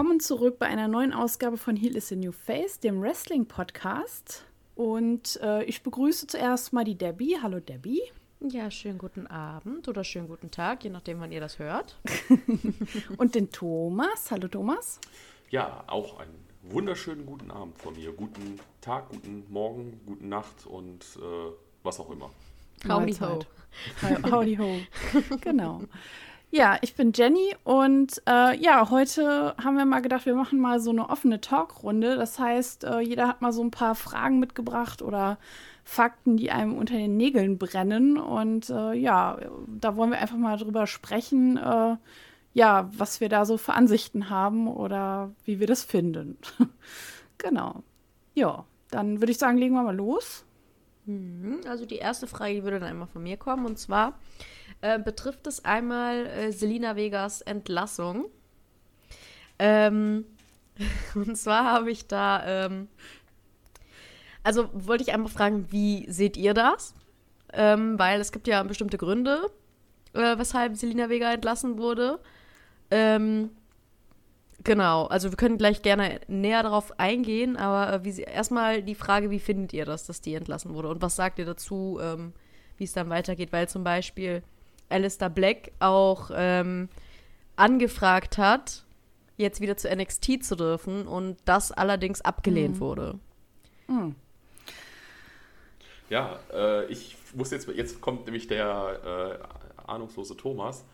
willkommen zurück bei einer neuen Ausgabe von Heal is a New Face, dem Wrestling-Podcast. Und äh, ich begrüße zuerst mal die Debbie. Hallo Debbie. Ja, schönen guten Abend oder schönen guten Tag, je nachdem, wann ihr das hört. Und den Thomas. Hallo Thomas. Ja, auch einen wunderschönen guten Abend von mir. Guten Tag, guten Morgen, guten Nacht und äh, was auch immer. Howdy ho. Howdy ho. genau. Ja, ich bin Jenny und äh, ja, heute haben wir mal gedacht, wir machen mal so eine offene Talkrunde. Das heißt, äh, jeder hat mal so ein paar Fragen mitgebracht oder Fakten, die einem unter den Nägeln brennen. Und äh, ja, da wollen wir einfach mal drüber sprechen, äh, ja, was wir da so für Ansichten haben oder wie wir das finden. genau. Ja, dann würde ich sagen, legen wir mal los. Mhm, also die erste Frage, würde dann einmal von mir kommen und zwar äh, betrifft es einmal äh, Selina Vegas Entlassung. Ähm, und zwar habe ich da, ähm, also wollte ich einmal fragen, wie seht ihr das? Ähm, weil es gibt ja bestimmte Gründe, äh, weshalb Selina Vega entlassen wurde. Ähm, genau, also wir können gleich gerne näher darauf eingehen, aber äh, erstmal die Frage, wie findet ihr das, dass die entlassen wurde? Und was sagt ihr dazu, ähm, wie es dann weitergeht? Weil zum Beispiel Alistair Black auch ähm, angefragt hat, jetzt wieder zu NXT zu dürfen und das allerdings abgelehnt mhm. wurde. Mhm. Ja, äh, ich muss jetzt, jetzt kommt nämlich der äh, ahnungslose Thomas.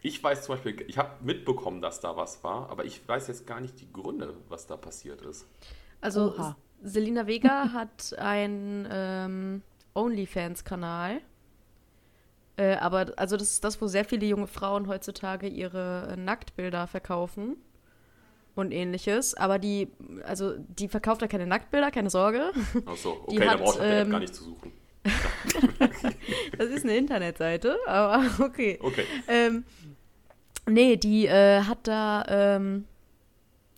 Ich weiß zum Beispiel, ich habe mitbekommen, dass da was war, aber ich weiß jetzt gar nicht die Gründe, was da passiert ist. Also Oha. Selina Vega hat einen ähm, OnlyFans-Kanal äh, aber also das ist das, wo sehr viele junge Frauen heutzutage ihre äh, Nacktbilder verkaufen und ähnliches. Aber die, also die verkauft da keine Nacktbilder, keine Sorge. Ach so, okay, dann brauchst du ähm, gar nicht zu suchen. das ist eine Internetseite, aber okay. Okay. Ähm, nee, die äh, hat da, ähm,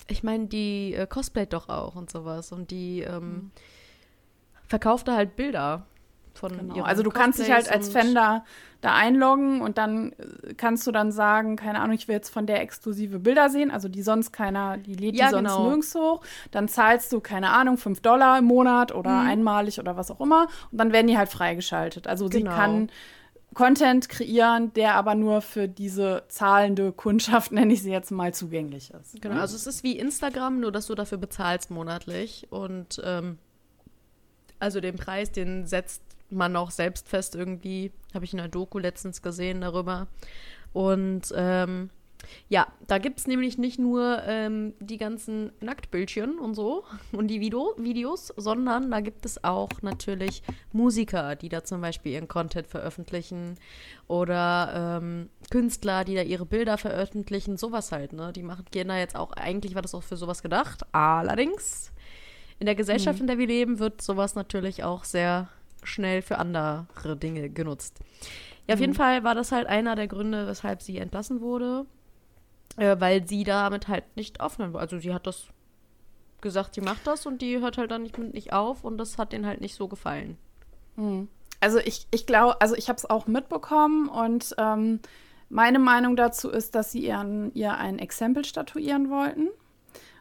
ich meine, die äh, cosplayt doch auch und sowas. Und die ähm, mhm. verkauft da halt Bilder von genau. Also du kannst dich halt als Fan da, da einloggen und dann äh, kannst du dann sagen, keine Ahnung, ich will jetzt von der exklusive Bilder sehen, also die sonst keiner, die lädt ja, die sonst genau. nirgends hoch. Dann zahlst du, keine Ahnung, 5 Dollar im Monat oder mhm. einmalig oder was auch immer und dann werden die halt freigeschaltet. Also genau. sie kann Content kreieren, der aber nur für diese zahlende Kundschaft, nenne ich sie jetzt mal, zugänglich ist. Genau, also es ist wie Instagram, nur dass du dafür bezahlst monatlich und ähm, also den Preis, den setzt man auch selbst fest irgendwie. Habe ich in der Doku letztens gesehen darüber. Und ähm, ja, da gibt es nämlich nicht nur ähm, die ganzen Nacktbildchen und so und die Video Videos, sondern da gibt es auch natürlich Musiker, die da zum Beispiel ihren Content veröffentlichen oder ähm, Künstler, die da ihre Bilder veröffentlichen, sowas halt, ne? Die machen, gehen da jetzt auch, eigentlich war das auch für sowas gedacht. Allerdings, in der Gesellschaft, mhm. in der wir leben, wird sowas natürlich auch sehr schnell für andere Dinge genutzt. Ja, auf mhm. jeden Fall war das halt einer der Gründe, weshalb sie entlassen wurde, äh, weil sie damit halt nicht aufhören wollte. Also sie hat das gesagt, sie macht das und die hört halt dann nicht, nicht auf und das hat denen halt nicht so gefallen. Mhm. Also ich, ich glaube, also ich habe es auch mitbekommen und ähm, meine Meinung dazu ist, dass sie ihren, ihr ein Exempel statuieren wollten,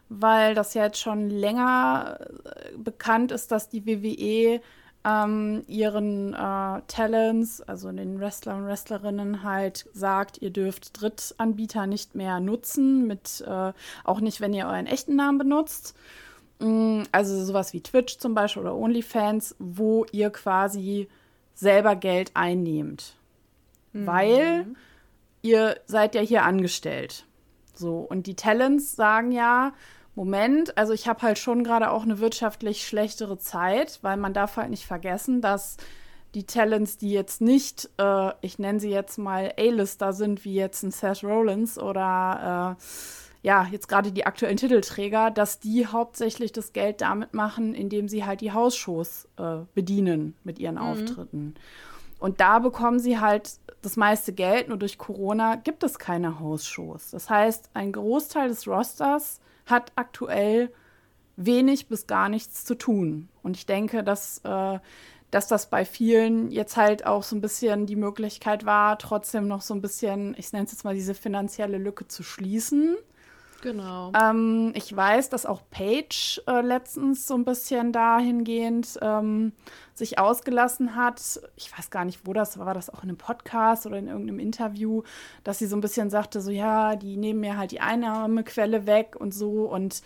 weil das ja jetzt schon länger äh, bekannt ist, dass die WWE ähm, ihren äh, Talents, also den Wrestler und Wrestlerinnen halt sagt, ihr dürft Drittanbieter nicht mehr nutzen, mit äh, auch nicht, wenn ihr euren echten Namen benutzt. Mm, also sowas wie Twitch zum Beispiel oder OnlyFans, wo ihr quasi selber Geld einnehmt. Mhm. Weil ihr seid ja hier angestellt. So, und die Talents sagen ja, Moment, also ich habe halt schon gerade auch eine wirtschaftlich schlechtere Zeit, weil man darf halt nicht vergessen, dass die Talents, die jetzt nicht, äh, ich nenne sie jetzt mal A-Lister sind, wie jetzt ein Seth Rollins oder äh, ja, jetzt gerade die aktuellen Titelträger, dass die hauptsächlich das Geld damit machen, indem sie halt die Hausshows äh, bedienen mit ihren mhm. Auftritten. Und da bekommen sie halt das meiste Geld, nur durch Corona gibt es keine Hausshows. Das heißt, ein Großteil des Rosters hat aktuell wenig bis gar nichts zu tun. Und ich denke, dass, äh, dass das bei vielen jetzt halt auch so ein bisschen die Möglichkeit war, trotzdem noch so ein bisschen, ich nenne es jetzt mal diese finanzielle Lücke zu schließen. Genau. Ähm, ich weiß, dass auch Paige äh, letztens so ein bisschen dahingehend ähm, sich ausgelassen hat. Ich weiß gar nicht, wo das war. War das auch in einem Podcast oder in irgendeinem Interview, dass sie so ein bisschen sagte, so ja, die nehmen mir halt die Einnahmequelle weg und so. Und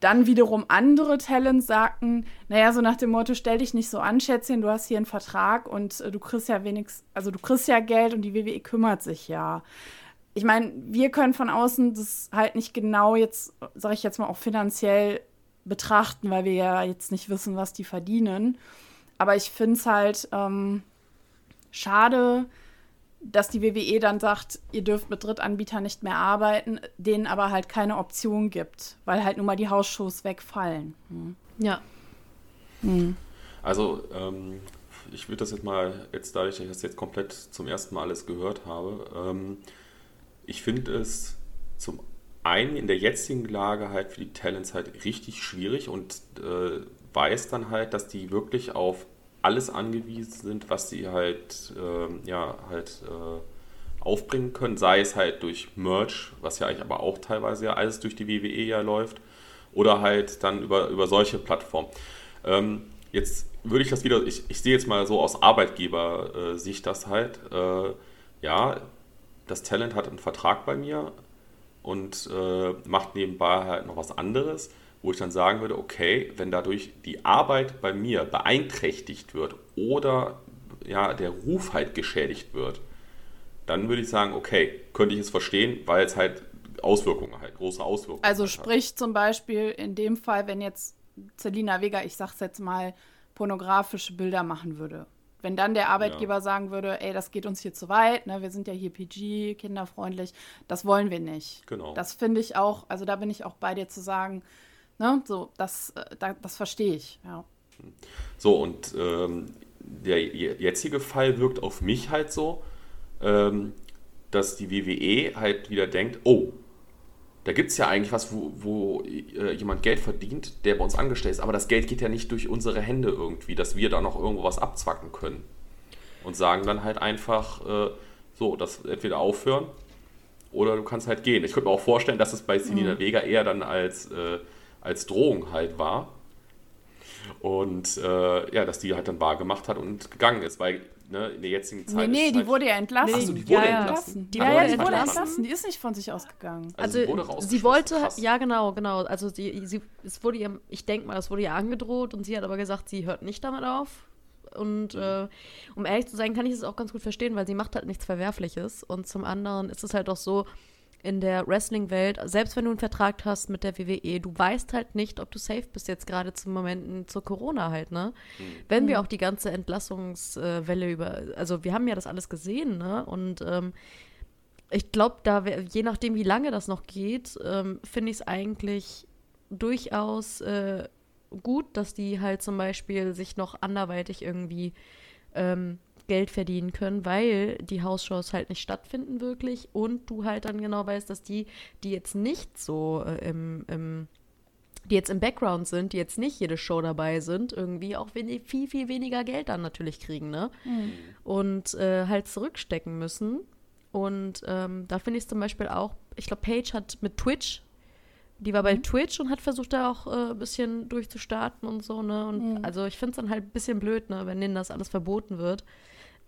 dann wiederum andere Talents sagten, naja, so nach dem Motto, stell dich nicht so an, Schätzchen, du hast hier einen Vertrag und äh, du kriegst ja wenigstens, also du kriegst ja Geld und die WWE kümmert sich ja ich meine, wir können von außen das halt nicht genau jetzt, sage ich jetzt mal, auch finanziell betrachten, weil wir ja jetzt nicht wissen, was die verdienen. Aber ich finde es halt ähm, schade, dass die WWE dann sagt, ihr dürft mit Drittanbietern nicht mehr arbeiten, denen aber halt keine Option gibt, weil halt nun mal die Hausshows wegfallen. Hm. Ja. Hm. Also, ähm, ich würde das jetzt mal, jetzt dadurch, dass ich das jetzt komplett zum ersten Mal alles gehört habe, ähm, ich finde es zum einen in der jetzigen Lage halt für die Talents halt richtig schwierig und äh, weiß dann halt, dass die wirklich auf alles angewiesen sind, was sie halt, äh, ja, halt äh, aufbringen können, sei es halt durch Merch, was ja eigentlich aber auch teilweise ja alles durch die WWE ja läuft, oder halt dann über, über solche Plattformen. Ähm, jetzt würde ich das wieder, ich, ich sehe jetzt mal so aus Arbeitgeber-Sicht das halt, äh, ja, das Talent hat einen Vertrag bei mir und äh, macht nebenbei halt noch was anderes, wo ich dann sagen würde, okay, wenn dadurch die Arbeit bei mir beeinträchtigt wird oder ja, der Ruf halt geschädigt wird, dann würde ich sagen, okay, könnte ich es verstehen, weil es halt Auswirkungen halt, große Auswirkungen. Also halt sprich hat. zum Beispiel in dem Fall, wenn jetzt Celina Vega, ich sag's jetzt mal, pornografische Bilder machen würde wenn dann der Arbeitgeber ja. sagen würde, ey, das geht uns hier zu weit, ne, wir sind ja hier PG, kinderfreundlich, das wollen wir nicht. Genau. Das finde ich auch, also da bin ich auch bei dir zu sagen, ne, so, das, äh, das, das verstehe ich, ja. So, und ähm, der jetzige Fall wirkt auf mich halt so, ähm, dass die WWE halt wieder denkt, oh, da gibt es ja eigentlich was, wo, wo äh, jemand Geld verdient, der bei uns angestellt ist, aber das Geld geht ja nicht durch unsere Hände irgendwie, dass wir da noch irgendwo was abzwacken können. Und sagen dann halt einfach, äh, so, das entweder aufhören oder du kannst halt gehen. Ich könnte mir auch vorstellen, dass es bei Selina mhm. Vega eher dann als, äh, als Drohung halt war. Und äh, ja, dass die halt dann wahr gemacht hat und gegangen ist, weil ne, in der jetzigen Zeit. Nee, nee, die halt wurde ja entlassen. Achso, die wurde ja, entlassen. Die, ja, ja, die wurde entlassen. Die ist nicht von sich ausgegangen. Also, also sie wollte, Krass. ja genau, genau. Also sie, sie, es wurde ihr, ich denke mal, es wurde ihr angedroht und sie hat aber gesagt, sie hört nicht damit auf. Und mhm. äh, um ehrlich zu sein, kann ich es auch ganz gut verstehen, weil sie macht halt nichts Verwerfliches. Und zum anderen ist es halt auch so, in der Wrestling-Welt, selbst wenn du einen Vertrag hast mit der WWE, du weißt halt nicht, ob du safe bist jetzt gerade zum Moment zur Corona halt, ne? Mhm. Wenn wir mhm. auch die ganze Entlassungswelle über, also wir haben ja das alles gesehen, ne? Und ähm, ich glaube, da je nachdem, wie lange das noch geht, ähm, finde ich es eigentlich durchaus äh, gut, dass die halt zum Beispiel sich noch anderweitig irgendwie ähm, Geld verdienen können, weil die Hausshows halt nicht stattfinden wirklich und du halt dann genau weißt, dass die, die jetzt nicht so äh, im, im die jetzt im Background sind, die jetzt nicht jede Show dabei sind, irgendwie auch wenig, viel, viel weniger Geld dann natürlich kriegen, ne? Mhm. Und äh, halt zurückstecken müssen. Und ähm, da finde ich es zum Beispiel auch, ich glaube, Paige hat mit Twitch, die war bei mhm. Twitch und hat versucht, da auch äh, ein bisschen durchzustarten und so, ne? Und mhm. also ich finde es dann halt ein bisschen blöd, ne, wenn denen das alles verboten wird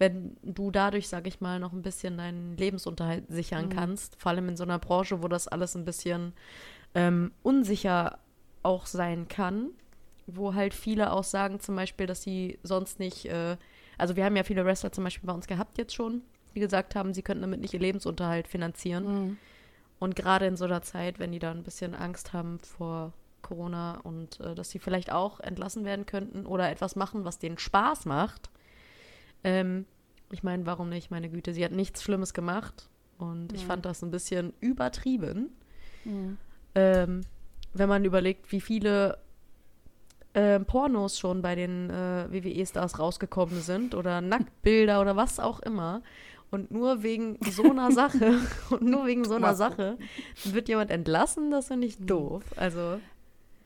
wenn du dadurch, sage ich mal, noch ein bisschen deinen Lebensunterhalt sichern mhm. kannst. Vor allem in so einer Branche, wo das alles ein bisschen ähm, unsicher auch sein kann, wo halt viele auch sagen zum Beispiel, dass sie sonst nicht, äh, also wir haben ja viele Wrestler zum Beispiel bei uns gehabt jetzt schon, die gesagt haben, sie könnten damit nicht ihr Lebensunterhalt finanzieren. Mhm. Und gerade in so einer Zeit, wenn die da ein bisschen Angst haben vor Corona und äh, dass sie vielleicht auch entlassen werden könnten oder etwas machen, was denen Spaß macht, ähm, ich meine, warum nicht? Meine Güte, sie hat nichts Schlimmes gemacht. Und ich fand das ein bisschen übertrieben. Mhm. Ähm, wenn man überlegt, wie viele äh, Pornos schon bei den äh, WWE-Stars rausgekommen sind oder Nacktbilder oder was auch immer. Und nur wegen so einer Sache und nur wegen so einer Sache wird jemand entlassen, das finde ich mhm. doof. Also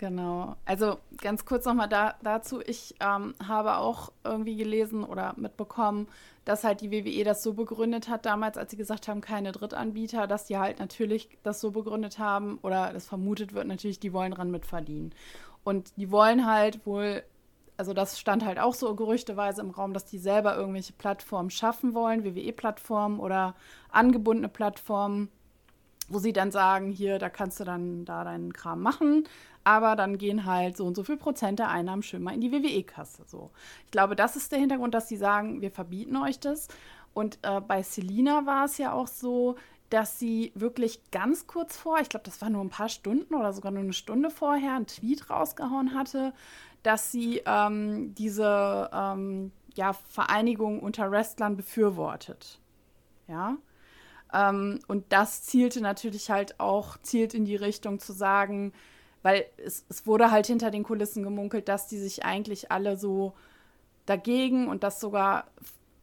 Genau. Also ganz kurz nochmal da, dazu. Ich ähm, habe auch irgendwie gelesen oder mitbekommen, dass halt die WWE das so begründet hat damals, als sie gesagt haben, keine Drittanbieter, dass die halt natürlich das so begründet haben oder es vermutet wird natürlich, die wollen dran mitverdienen. Und die wollen halt wohl, also das stand halt auch so gerüchteweise im Raum, dass die selber irgendwelche Plattformen schaffen wollen, WWE-Plattformen oder angebundene Plattformen, wo sie dann sagen, hier, da kannst du dann da deinen Kram machen, aber dann gehen halt so und so viel Prozent der Einnahmen schön mal in die WWE-Kasse. So. Ich glaube, das ist der Hintergrund, dass sie sagen, wir verbieten euch das. Und äh, bei Selina war es ja auch so, dass sie wirklich ganz kurz vor, ich glaube, das war nur ein paar Stunden oder sogar nur eine Stunde vorher, einen Tweet rausgehauen hatte, dass sie ähm, diese ähm, ja, Vereinigung unter Wrestlern befürwortet. Ja. Ähm, und das zielte natürlich halt auch, zielt in die Richtung zu sagen, weil es, es wurde halt hinter den Kulissen gemunkelt, dass die sich eigentlich alle so dagegen und dass sogar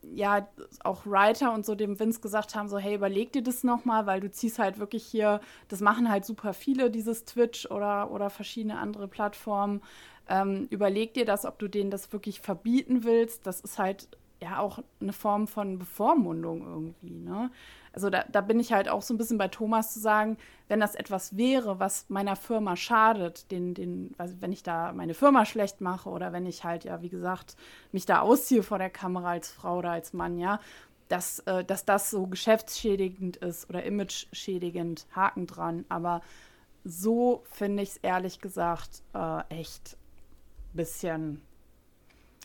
ja auch Writer und so dem Vince gesagt haben, so hey, überleg dir das nochmal, weil du ziehst halt wirklich hier, das machen halt super viele, dieses Twitch oder, oder verschiedene andere Plattformen. Ähm, überleg dir das, ob du denen das wirklich verbieten willst. Das ist halt ja auch eine Form von Bevormundung irgendwie, ne? Also da, da bin ich halt auch so ein bisschen bei Thomas zu sagen, wenn das etwas wäre, was meiner Firma schadet, den, den, wenn ich da meine Firma schlecht mache oder wenn ich halt, ja, wie gesagt, mich da ausziehe vor der Kamera als Frau oder als Mann, ja, dass, äh, dass das so geschäftsschädigend ist oder imageschädigend, Haken dran. Aber so finde ich es ehrlich gesagt äh, echt ein bisschen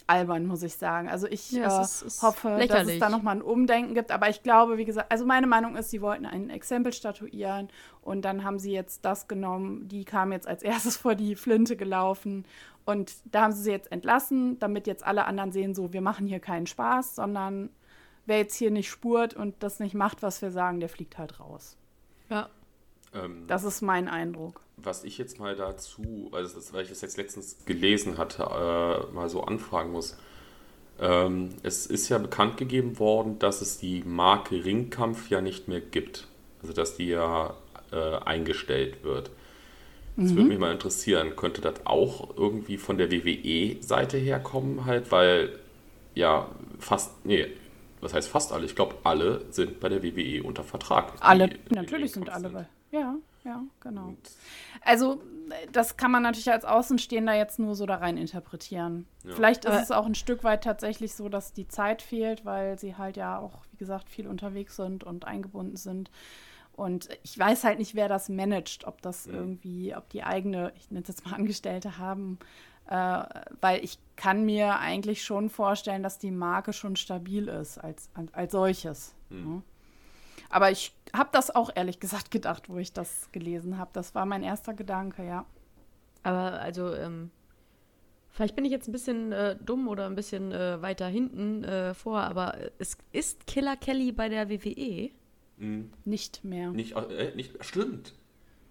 albern, muss ich sagen. Also ich ja, äh, ist, ist hoffe, lächerlich. dass es da nochmal ein Umdenken gibt. Aber ich glaube, wie gesagt, also meine Meinung ist, sie wollten ein Exempel statuieren und dann haben sie jetzt das genommen. Die kam jetzt als erstes vor die Flinte gelaufen und da haben sie sie jetzt entlassen, damit jetzt alle anderen sehen, so, wir machen hier keinen Spaß, sondern wer jetzt hier nicht spurt und das nicht macht, was wir sagen, der fliegt halt raus. Ja. Ähm, das ist mein Eindruck was ich jetzt mal dazu, also das, weil ich das jetzt letztens gelesen hatte, äh, mal so anfragen muss. Ähm, es ist ja bekannt gegeben worden, dass es die Marke Ringkampf ja nicht mehr gibt. Also dass die ja äh, eingestellt wird. Das mhm. würde mich mal interessieren, könnte das auch irgendwie von der WWE-Seite herkommen, halt, weil ja fast, nee, was heißt fast alle? Ich glaube, alle sind bei der WWE unter Vertrag. Alle, natürlich sind alle bei. Ja, ja, genau. Und also, das kann man natürlich als Außenstehender jetzt nur so da rein interpretieren. Ja. Vielleicht ist es auch ein Stück weit tatsächlich so, dass die Zeit fehlt, weil sie halt ja auch, wie gesagt, viel unterwegs sind und eingebunden sind. Und ich weiß halt nicht, wer das managt, ob das mhm. irgendwie, ob die eigene, ich nenne es jetzt mal Angestellte haben, äh, weil ich kann mir eigentlich schon vorstellen, dass die Marke schon stabil ist als, als solches. Mhm. Ne? Aber ich habe das auch ehrlich gesagt gedacht, wo ich das gelesen habe. Das war mein erster Gedanke, ja. Aber also, ähm, vielleicht bin ich jetzt ein bisschen äh, dumm oder ein bisschen äh, weiter hinten äh, vor, aber es ist Killer Kelly bei der WWE? Mhm. Nicht mehr. Nicht, äh, nicht stimmt.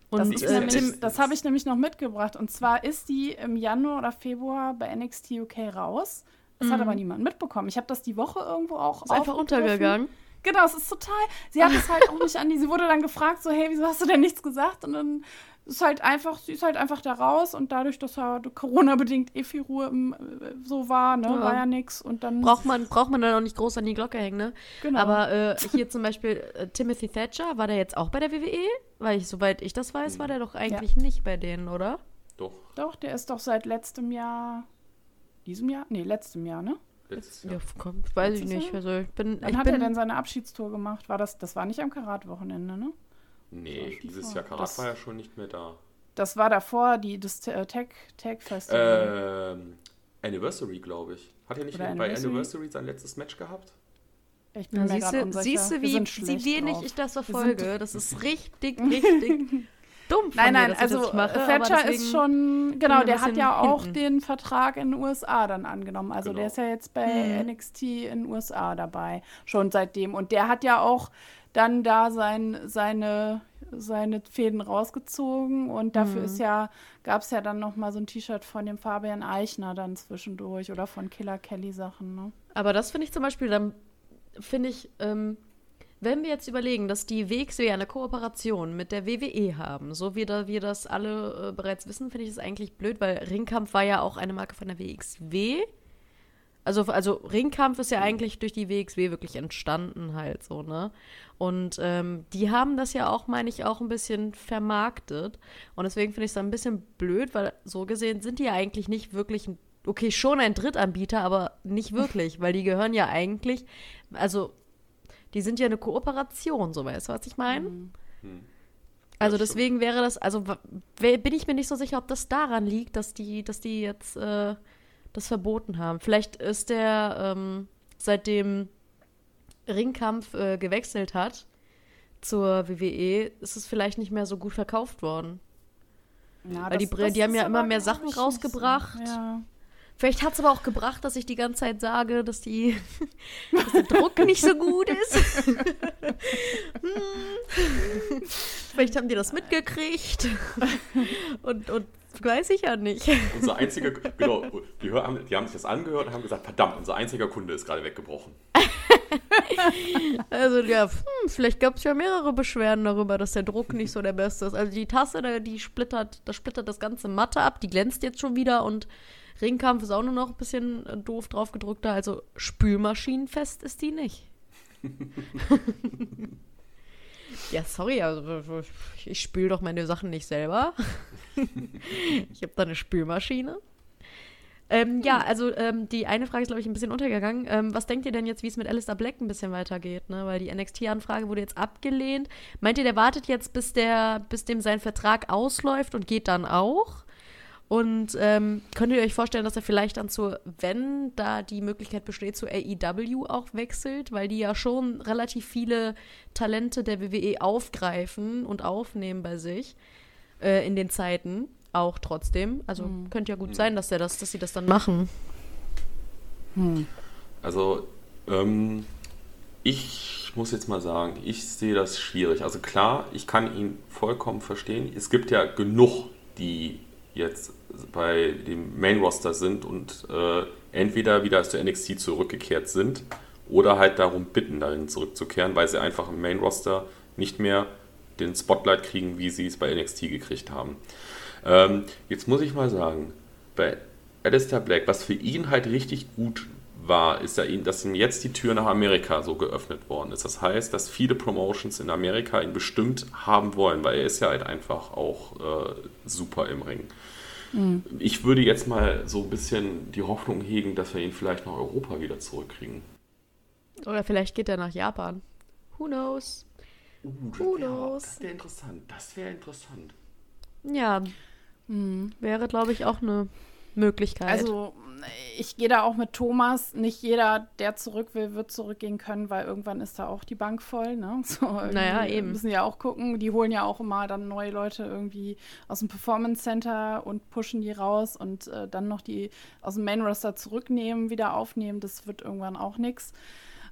Und das, nämlich, das habe ich nämlich noch mitgebracht. Und zwar ist die im Januar oder Februar bei NXT UK raus. Das mhm. hat aber niemand mitbekommen. Ich habe das die Woche irgendwo auch ist einfach untergegangen. Genau, es ist total. Sie hat es halt auch nicht an die. Sie wurde dann gefragt, so, hey, wieso hast du denn nichts gesagt? Und dann ist halt einfach, sie ist halt einfach da raus und dadurch, dass ja Corona-bedingt eh viel Ruhe im, äh, so war, ne, ja. war ja nichts. Und dann. Braucht man, braucht man dann auch nicht groß an die Glocke hängen, ne? Genau. Aber äh, hier zum Beispiel äh, Timothy Thatcher, war der jetzt auch bei der WWE? Weil ich, soweit ich das weiß, war der doch eigentlich ja. nicht bei denen, oder? Doch. Doch, der ist doch seit letztem Jahr. Diesem Jahr? Nee, letztem Jahr, ne? Letztes Jahr. Ja, komm, weiß Letztes ich nicht. Also ich bin, Wann ich hat bin, er denn seine Abschiedstour gemacht? War das, das war nicht am Karat-Wochenende, ne? Nee, dieses vor. Jahr Karat das, war ja schon nicht mehr da. Das war davor, die, das äh, Tech, Tech Festival. Ähm, Anniversary, glaube ich. Hat er nicht bei Anniversary? Anniversary sein letztes Match gehabt? Ich bin ja, mir gerade unsicher. Siehst du, wie, wie wenig ich das verfolge? Das ist richtig, richtig dumm von Nein, nein, mir, also mache, Thatcher ist schon, genau, der hat ja auch hinten. den Vertrag in den USA dann angenommen. Also genau. der ist ja jetzt bei hm. NXT in den USA dabei, schon seitdem. Und der hat ja auch dann da sein, seine, seine Fäden rausgezogen und dafür mhm. ist ja, gab es ja dann noch mal so ein T-Shirt von dem Fabian Eichner dann zwischendurch oder von Killer Kelly Sachen, ne? Aber das finde ich zum Beispiel, dann finde ich, ähm, wenn wir jetzt überlegen, dass die WXW eine Kooperation mit der WWE haben, so wie da wir das alle äh, bereits wissen, finde ich es eigentlich blöd, weil Ringkampf war ja auch eine Marke von der WXW. Also, also Ringkampf ist ja eigentlich durch die WXW wirklich entstanden halt so, ne? Und ähm, die haben das ja auch, meine ich, auch ein bisschen vermarktet. Und deswegen finde ich es ein bisschen blöd, weil so gesehen sind die ja eigentlich nicht wirklich ein, okay, schon ein Drittanbieter, aber nicht wirklich, weil die gehören ja eigentlich, also die sind ja eine Kooperation, so weißt du, was ich meine? Mhm. Also deswegen wäre das, also bin ich mir nicht so sicher, ob das daran liegt, dass die, dass die jetzt äh, das verboten haben. Vielleicht ist der, ähm, seitdem Ringkampf äh, gewechselt hat zur WWE, ist es vielleicht nicht mehr so gut verkauft worden. Ja, Weil das, die, die haben ja immer mehr Sachen rausgebracht. Ja. Vielleicht hat es aber auch gebracht, dass ich die ganze Zeit sage, dass, die, dass der Druck nicht so gut ist. hm. Vielleicht haben die das mitgekriegt. Und, und weiß ich ja nicht. Unser einziger, genau, die, haben, die haben sich das angehört und haben gesagt, verdammt, unser einziger Kunde ist gerade weggebrochen. also ja, hm, vielleicht gab es ja mehrere Beschwerden darüber, dass der Druck nicht so der beste ist. Also die Tasse, die splittert, das splittert das ganze Matte ab, die glänzt jetzt schon wieder und Ringkampf ist auch nur noch ein bisschen äh, doof drauf gedrückter, also spülmaschinenfest ist die nicht. ja, sorry, also ich spüle doch meine Sachen nicht selber. ich habe da eine Spülmaschine. Ähm, ja, also ähm, die eine Frage ist, glaube ich, ein bisschen untergegangen. Ähm, was denkt ihr denn jetzt, wie es mit Alistair Black ein bisschen weitergeht? Ne? Weil die NXT-Anfrage wurde jetzt abgelehnt. Meint ihr, der wartet jetzt, bis, der, bis dem sein Vertrag ausläuft und geht dann auch? Und ähm, könnt ihr euch vorstellen, dass er vielleicht dann zu, wenn da die Möglichkeit besteht, zu AEW auch wechselt, weil die ja schon relativ viele Talente der WWE aufgreifen und aufnehmen bei sich äh, in den Zeiten auch trotzdem. Also hm. könnte ja gut hm. sein, dass der das, dass sie das dann machen. Hm. Also ähm, ich muss jetzt mal sagen, ich sehe das schwierig. Also klar, ich kann ihn vollkommen verstehen. Es gibt ja genug, die jetzt bei dem Main Roster sind und äh, entweder wieder zu NXT zurückgekehrt sind oder halt darum bitten, dahin zurückzukehren, weil sie einfach im Main Roster nicht mehr den Spotlight kriegen, wie sie es bei NXT gekriegt haben. Ähm, jetzt muss ich mal sagen, bei Alistair Black, was für ihn halt richtig gut war, ist ja, dass ihm jetzt die Tür nach Amerika so geöffnet worden ist. Das heißt, dass viele Promotions in Amerika ihn bestimmt haben wollen, weil er ist ja halt einfach auch äh, super im Ring. Mhm. Ich würde jetzt mal so ein bisschen die Hoffnung hegen, dass wir ihn vielleicht nach Europa wieder zurückkriegen. Oder vielleicht geht er nach Japan. Who knows? Uh, Who knows? Das wäre interessant. Das wäre interessant. Ja. Mhm. Wäre, glaube ich, auch eine Möglichkeit. Also ich gehe da auch mit Thomas. Nicht jeder, der zurück will, wird zurückgehen können, weil irgendwann ist da auch die Bank voll. Ne? So, naja, eben. Müssen ja auch gucken. Die holen ja auch immer dann neue Leute irgendwie aus dem Performance Center und pushen die raus und äh, dann noch die aus dem Main Roster zurücknehmen, wieder aufnehmen. Das wird irgendwann auch nichts.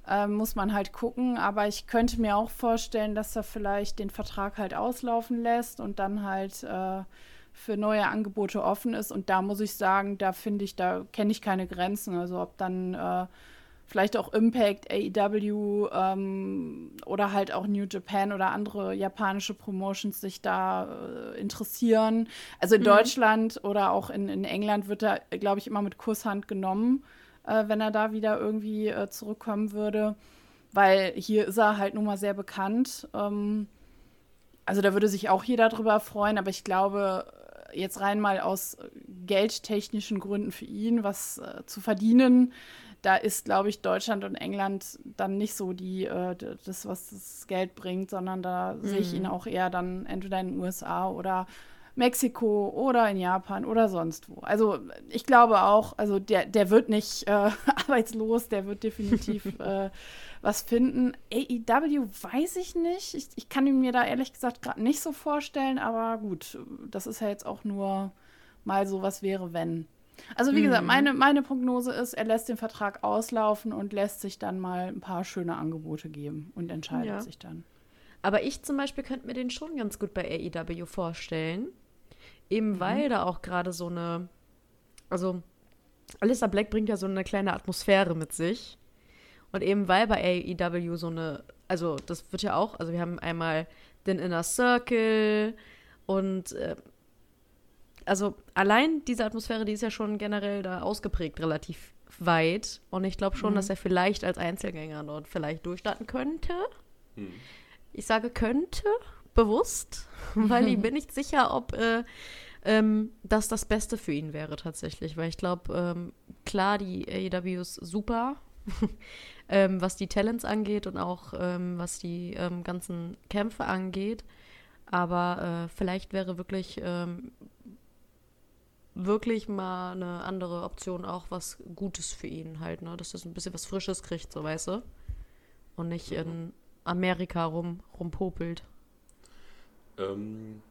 Ähm, muss man halt gucken. Aber ich könnte mir auch vorstellen, dass er vielleicht den Vertrag halt auslaufen lässt und dann halt äh, für neue Angebote offen ist. Und da muss ich sagen, da finde ich, da kenne ich keine Grenzen. Also ob dann äh, vielleicht auch Impact, AEW ähm, oder halt auch New Japan oder andere japanische Promotions sich da äh, interessieren. Also in mhm. Deutschland oder auch in, in England wird er, glaube ich, immer mit Kusshand genommen, äh, wenn er da wieder irgendwie äh, zurückkommen würde. Weil hier ist er halt nun mal sehr bekannt. Ähm, also da würde sich auch jeder drüber freuen, aber ich glaube, jetzt rein mal aus geldtechnischen Gründen für ihn was äh, zu verdienen, da ist, glaube ich, Deutschland und England dann nicht so die, äh, das, was das Geld bringt, sondern da mhm. sehe ich ihn mhm. auch eher dann entweder in den USA oder Mexiko oder in Japan oder sonst wo. Also ich glaube auch, also der, der wird nicht äh, arbeitslos, der wird definitiv äh, was finden. AEW weiß ich nicht. Ich, ich kann mir da ehrlich gesagt gerade nicht so vorstellen, aber gut, das ist ja jetzt auch nur mal so, was wäre, wenn. Also wie mhm. gesagt, meine, meine Prognose ist, er lässt den Vertrag auslaufen und lässt sich dann mal ein paar schöne Angebote geben und entscheidet ja. sich dann. Aber ich zum Beispiel könnte mir den schon ganz gut bei AEW vorstellen. Eben mhm. weil da auch gerade so eine, also Alyssa Black bringt ja so eine kleine Atmosphäre mit sich. Und eben weil bei AEW so eine, also das wird ja auch, also wir haben einmal den Inner Circle und äh, also allein diese Atmosphäre, die ist ja schon generell da ausgeprägt, relativ weit. Und ich glaube schon, mhm. dass er vielleicht als Einzelgänger dort vielleicht durchstarten könnte. Mhm. Ich sage könnte, bewusst, weil ich bin nicht sicher, ob äh, ähm, das das Beste für ihn wäre tatsächlich. Weil ich glaube, ähm, klar, die AEW ist super, ähm, was die Talents angeht und auch ähm, was die ähm, ganzen Kämpfe angeht. Aber äh, vielleicht wäre wirklich ähm, wirklich mal eine andere Option auch was Gutes für ihn halt, ne? Dass er ein bisschen was Frisches kriegt, so weißt du? Und nicht in Amerika rum, rumpopelt. Ähm,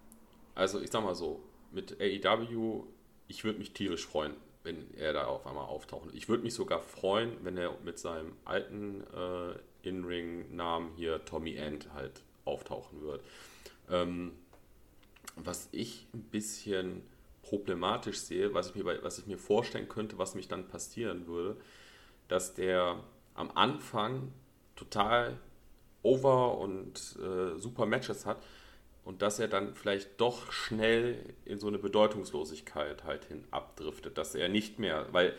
also ich sag mal so, mit AEW, ich würde mich tierisch freuen, wenn er da auf einmal auftaucht. Ich würde mich sogar freuen, wenn er mit seinem alten äh, In-Ring-Namen hier Tommy End halt auftauchen wird. Ähm, was ich ein bisschen problematisch sehe, was ich, mir, was ich mir vorstellen könnte, was mich dann passieren würde, dass der am Anfang total over und äh, super Matches hat und dass er dann vielleicht doch schnell in so eine Bedeutungslosigkeit halt hin abdriftet, dass er nicht mehr, weil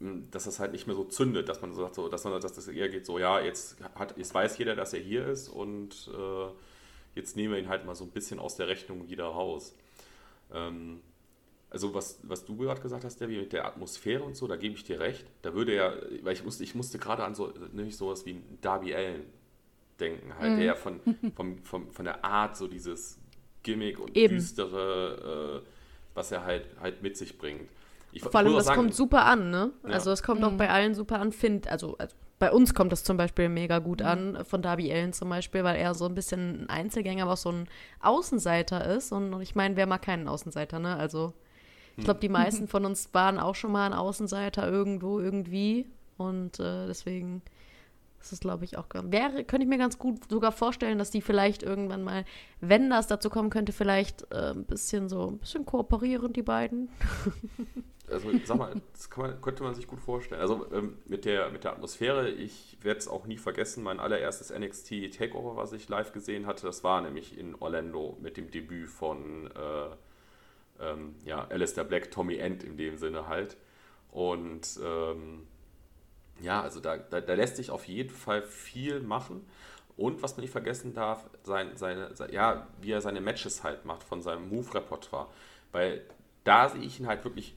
hm, dass das halt nicht mehr so zündet, dass man so sagt, so, dass man dass das eher geht, so ja, jetzt hat, jetzt weiß jeder, dass er hier ist und äh, jetzt nehmen wir ihn halt mal so ein bisschen aus der Rechnung wieder raus. Ähm, also was, was du gerade gesagt hast, Debbie, mit der Atmosphäre und so, da gebe ich dir recht. Da würde er, weil ich musste, ich musste gerade an so, nämlich sowas wie Darby Allen denken, halt, mhm. der von, von, von, von der Art so dieses Gimmick und Eben. düstere, äh, was er halt, halt mit sich bringt. Ich, Vor allem, das sagen, kommt super an, ne? Ja. Also es kommt mhm. auch bei allen super an, find, also, also bei uns kommt das zum Beispiel mega gut mhm. an, von Darby Allen zum Beispiel, weil er so ein bisschen ein Einzelgänger, aber auch so ein Außenseiter ist. Und ich meine, wer mag keinen Außenseiter, ne? Also ich glaube, die hm. meisten von uns waren auch schon mal ein Außenseiter irgendwo, irgendwie. Und äh, deswegen ist es, glaube ich, auch. Wäre, könnte ich mir ganz gut sogar vorstellen, dass die vielleicht irgendwann mal, wenn das dazu kommen könnte, vielleicht äh, ein bisschen so, ein bisschen kooperieren, die beiden. also sag mal, das man, könnte man sich gut vorstellen. Also ähm, mit, der, mit der Atmosphäre, ich werde es auch nie vergessen, mein allererstes NXT Takeover, was ich live gesehen hatte, das war nämlich in Orlando mit dem Debüt von äh, ähm, ja, Alistair Black, Tommy End in dem Sinne halt. Und ähm, ja, also da, da, da, lässt sich auf jeden Fall viel machen. Und was man nicht vergessen darf, sein, seine, sein, ja, wie er seine Matches halt macht von seinem Move-Repertoire. Weil da sehe ich ihn halt wirklich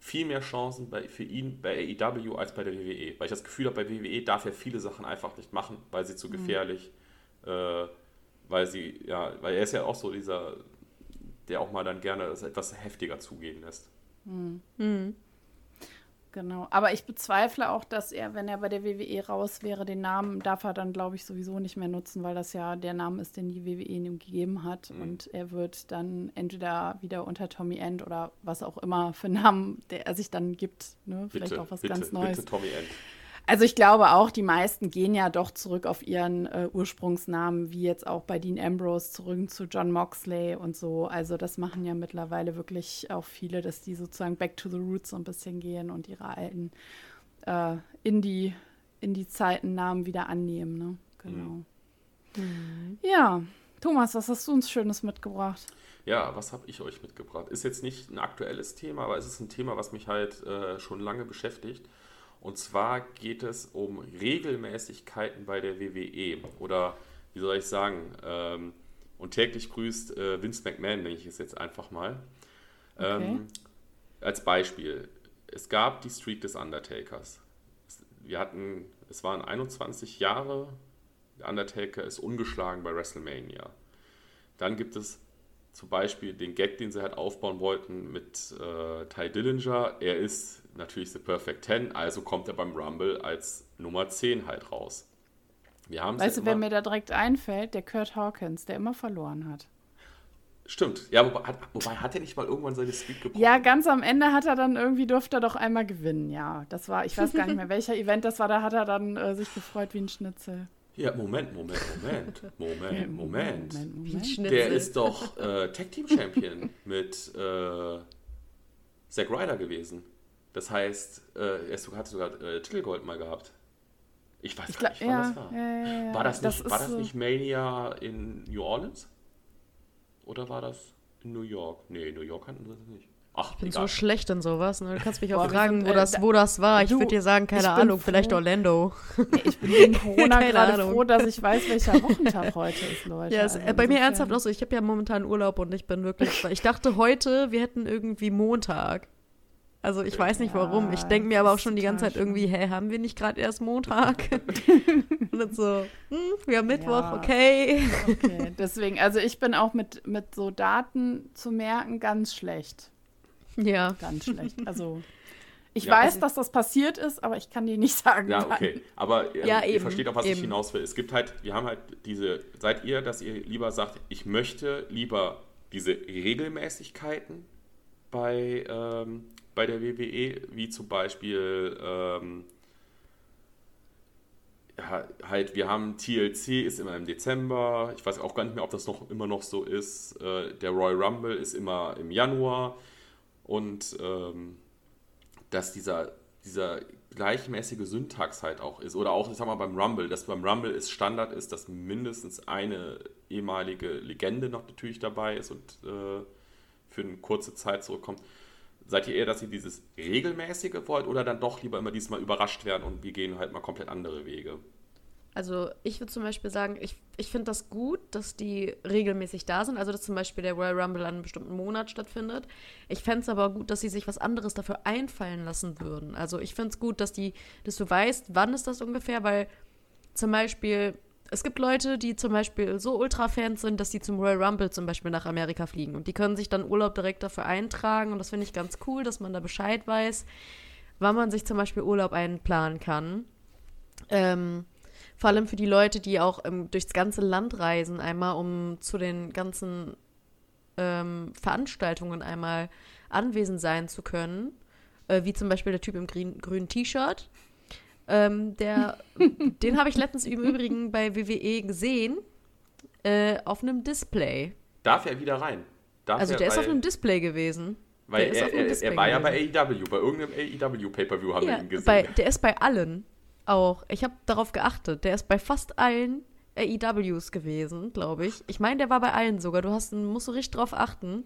viel mehr Chancen bei, für ihn bei AEW als bei der WWE. Weil ich das Gefühl habe, bei WWE darf er viele Sachen einfach nicht machen, weil sie zu mhm. gefährlich, mhm. äh, weil sie, ja, weil er ist ja auch so dieser, der auch mal dann gerne das etwas heftiger zugehen lässt. Mhm. Genau, aber ich bezweifle auch, dass er, wenn er bei der WWE raus wäre, den Namen darf er dann, glaube ich, sowieso nicht mehr nutzen, weil das ja der Name ist, den die WWE ihm gegeben hat. Mhm. Und er wird dann entweder wieder unter Tommy End oder was auch immer für Namen, der er sich dann gibt, ne? vielleicht bitte, auch was bitte, ganz Neues. Bitte Tommy End. Also ich glaube auch, die meisten gehen ja doch zurück auf ihren äh, Ursprungsnamen, wie jetzt auch bei Dean Ambrose zurück zu John Moxley und so. Also das machen ja mittlerweile wirklich auch viele, dass die sozusagen back to the roots so ein bisschen gehen und ihre alten äh, Indie, Indie-Zeiten-Namen wieder annehmen. Ne? Genau. Mhm. Ja, Thomas, was hast du uns Schönes mitgebracht? Ja, was habe ich euch mitgebracht? Ist jetzt nicht ein aktuelles Thema, aber es ist ein Thema, was mich halt äh, schon lange beschäftigt. Und zwar geht es um Regelmäßigkeiten bei der WWE. Oder wie soll ich sagen? Ähm, und täglich grüßt äh, Vince McMahon, nenne ich es jetzt einfach mal. Ähm, okay. Als Beispiel. Es gab die Streak des Undertakers. Wir hatten, es waren 21 Jahre. Der Undertaker ist ungeschlagen bei WrestleMania. Dann gibt es zum Beispiel den Gag, den sie halt aufbauen wollten mit äh, Ty Dillinger. Er ist natürlich The Perfect 10, also kommt er beim Rumble als Nummer 10 halt raus. Wir weißt du, wer mir da direkt einfällt? Der Kurt Hawkins, der immer verloren hat. Stimmt. Ja, wobei hat, wobei hat er nicht mal irgendwann seine Streak gebrochen? Ja, ganz am Ende hat er dann irgendwie, durfte er doch einmal gewinnen, ja. Das war, ich weiß gar nicht mehr, welcher Event das war, da hat er dann äh, sich gefreut wie ein Schnitzel. Ja, Moment, Moment, Moment, Moment, Moment. Moment, Moment. Der ist doch äh, Tag Team Champion mit äh, Zack Ryder gewesen. Das heißt, äh, er hat sogar äh, Titelgold mal gehabt. Ich weiß ich gar nicht, wann ja, das war. Ja, ja, war, das, nicht, das war das nicht Mania in New Orleans? Oder war das in New York? Nee, New York hatten sie das nicht. Ach, ich bin egal. so schlecht in sowas. Ne? Du kannst mich auch Boah, fragen, wo, das, wo das war. Ich würde dir sagen, keine Ahnung, froh. vielleicht Orlando. Nee, ich bin wegen Corona gerade froh, dass ich weiß, welcher Wochentag heute ist, Leute. Ja, ist, also bei mir ernsthaft auch so. Ich habe ja momentan Urlaub und ich bin wirklich. Ich dachte heute, wir hätten irgendwie Montag. Also ich weiß nicht warum. Ich denke mir aber auch schon die ganze Zeit irgendwie, hä, haben wir nicht gerade erst Montag? und dann so, hm, wir haben Mittwoch, ja. okay. okay. Deswegen, also ich bin auch mit, mit so Daten zu merken ganz schlecht. Ja. Ganz schlecht. Also ich ja, weiß, also dass das passiert ist, aber ich kann dir nicht sagen. Ja, okay. Aber ähm, ja, ihr versteht auch, was eben. ich hinaus will. Es gibt halt, wir haben halt diese, seid ihr, dass ihr lieber sagt, ich möchte lieber diese Regelmäßigkeiten bei ähm, bei der WWE, wie zum Beispiel ähm, halt, wir haben TLC ist immer im Dezember, ich weiß auch gar nicht mehr, ob das noch immer noch so ist. Äh, der Royal Rumble ist immer im Januar und ähm, dass dieser, dieser gleichmäßige Syntax halt auch ist. Oder auch, ich sag mal, beim Rumble, dass beim Rumble ist Standard ist, dass mindestens eine ehemalige Legende noch natürlich dabei ist und äh, für eine kurze Zeit zurückkommt. Seid ihr eher, dass ihr dieses regelmäßige wollt oder dann doch lieber immer diesmal überrascht werden und wir gehen halt mal komplett andere Wege? Also ich würde zum Beispiel sagen, ich, ich finde das gut, dass die regelmäßig da sind. Also dass zum Beispiel der Royal Rumble an einem bestimmten Monat stattfindet. Ich fände es aber gut, dass sie sich was anderes dafür einfallen lassen würden. Also ich finde es gut, dass die, dass du weißt, wann ist das ungefähr, weil zum Beispiel es gibt Leute, die zum Beispiel so Ultra-Fans sind, dass sie zum Royal Rumble zum Beispiel nach Amerika fliegen. Und die können sich dann Urlaub direkt dafür eintragen. Und das finde ich ganz cool, dass man da Bescheid weiß, wann man sich zum Beispiel Urlaub einplanen kann. Ähm, vor allem für die Leute, die auch ähm, durchs ganze Land reisen, einmal um zu den ganzen ähm, Veranstaltungen einmal anwesend sein zu können. Äh, wie zum Beispiel der Typ im grünen T-Shirt. Ähm, der, den habe ich letztens im Übrigen bei WWE gesehen, äh, auf einem Display. Darf er wieder rein? Darf also der ist auf einem Display gewesen. Weil er, er, er, war ja bei AEW, bei irgendeinem AEW Pay-Per-View haben ja, wir ihn gesehen. Bei, der ist bei allen auch. Ich habe darauf geachtet. Der ist bei fast allen AEWs gewesen, glaube ich. Ich meine, der war bei allen sogar. Du hast, musst du richtig drauf achten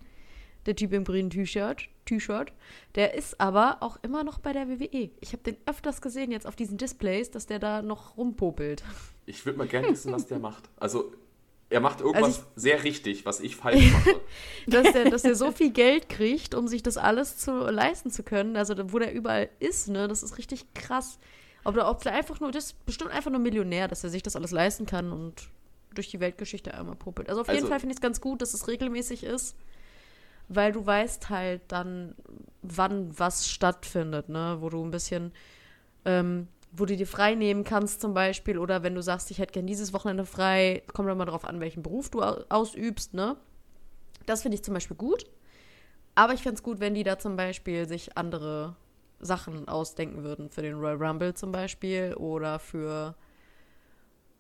der Typ im grünen T-Shirt, T-Shirt. Der ist aber auch immer noch bei der WWE. Ich habe den öfters gesehen jetzt auf diesen Displays, dass der da noch rumpopelt. Ich würde mal gerne wissen, was der macht. Also er macht irgendwas also ich, sehr richtig, was ich falsch mache. dass, der, dass er so viel Geld kriegt, um sich das alles zu leisten zu können. Also wo der überall ist, ne, das ist richtig krass. Ob der, ob der einfach nur, das ist bestimmt einfach nur Millionär, dass er sich das alles leisten kann und durch die Weltgeschichte einmal popelt. Also auf jeden also, Fall finde ich es ganz gut, dass es regelmäßig ist weil du weißt halt dann, wann was stattfindet, ne? Wo du ein bisschen, ähm, wo du dir frei nehmen kannst zum Beispiel oder wenn du sagst, ich hätte gern dieses Wochenende frei, kommt dann mal drauf an, welchen Beruf du ausübst, ne? Das finde ich zum Beispiel gut. Aber ich fände es gut, wenn die da zum Beispiel sich andere Sachen ausdenken würden. Für den Royal Rumble zum Beispiel oder für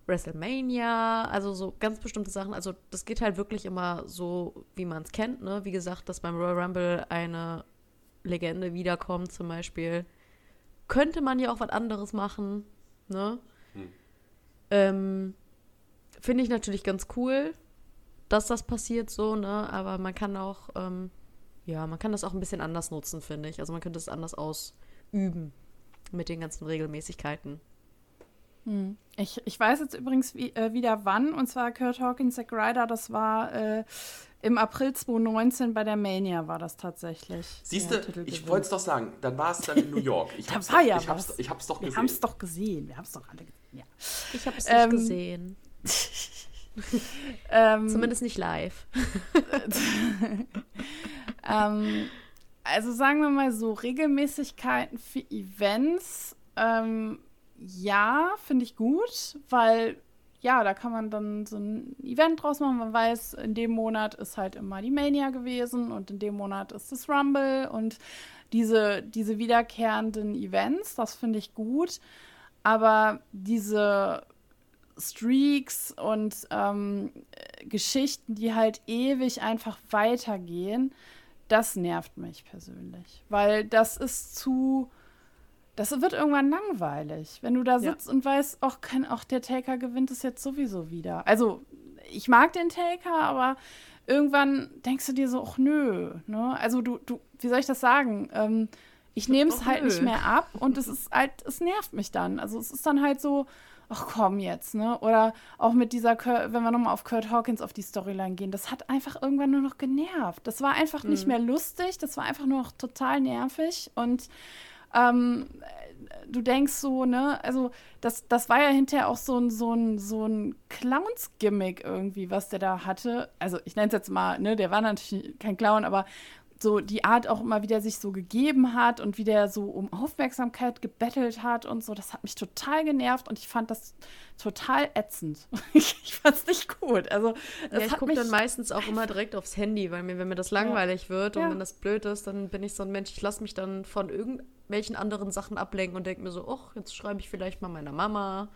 WrestleMania, also so ganz bestimmte Sachen. Also das geht halt wirklich immer so, wie man es kennt. Ne? Wie gesagt, dass beim Royal Rumble eine Legende wiederkommt zum Beispiel. Könnte man ja auch was anderes machen. Ne? Hm. Ähm, Finde ich natürlich ganz cool, dass das passiert so, ne? Aber man kann auch, ähm, ja, man kann das auch ein bisschen anders nutzen, finde ich. Also man könnte es anders ausüben mit den ganzen Regelmäßigkeiten. Hm. Ich, ich weiß jetzt übrigens wie, äh, wieder wann, und zwar Kurt Hawkins, Zack Ryder, das war äh, im April 2019 bei der Mania war das tatsächlich. Siehst du, ich wollte es doch sagen, dann war es dann in New York. Ich da war doch, ja ich was. Hab's, ich hab's doch gesehen. Wir haben es doch gesehen, wir haben es doch alle gesehen, ja. Ich habe es nicht ähm, gesehen. ähm, Zumindest nicht live. ähm, also sagen wir mal so, Regelmäßigkeiten für Events ähm, ja, finde ich gut, weil ja, da kann man dann so ein Event draus machen. Man weiß, in dem Monat ist halt immer die Mania gewesen und in dem Monat ist das Rumble und diese, diese wiederkehrenden Events, das finde ich gut. Aber diese Streaks und ähm, Geschichten, die halt ewig einfach weitergehen, das nervt mich persönlich. Weil das ist zu das wird irgendwann langweilig, wenn du da sitzt ja. und weißt, auch kein, auch der Taker gewinnt es jetzt sowieso wieder. Also ich mag den Taker, aber irgendwann denkst du dir so, ach nö, ne? Also du, du, wie soll ich das sagen? Ähm, ich nehme es halt nö. nicht mehr ab und es ist halt, es nervt mich dann. Also es ist dann halt so, ach komm jetzt, ne? Oder auch mit dieser, wenn wir nochmal auf Kurt Hawkins auf die Storyline gehen, das hat einfach irgendwann nur noch genervt. Das war einfach mhm. nicht mehr lustig, das war einfach nur noch total nervig und ähm, du denkst so, ne, also das, das war ja hinterher auch so ein, so ein, so ein Clowns-Gimmick irgendwie, was der da hatte. Also ich nenne es jetzt mal, ne, der war natürlich kein Clown, aber so die Art auch immer, wie der sich so gegeben hat und wie der so um Aufmerksamkeit gebettelt hat und so, das hat mich total genervt und ich fand das total ätzend. ich fand es nicht gut. Also, ja, ich gucke dann meistens auch immer direkt aufs Handy, weil mir, wenn mir das langweilig ja. wird und ja. wenn das blöd ist, dann bin ich so ein Mensch, ich lasse mich dann von irgendwelchen anderen Sachen ablenken und denke mir so, ach, jetzt schreibe ich vielleicht mal meiner Mama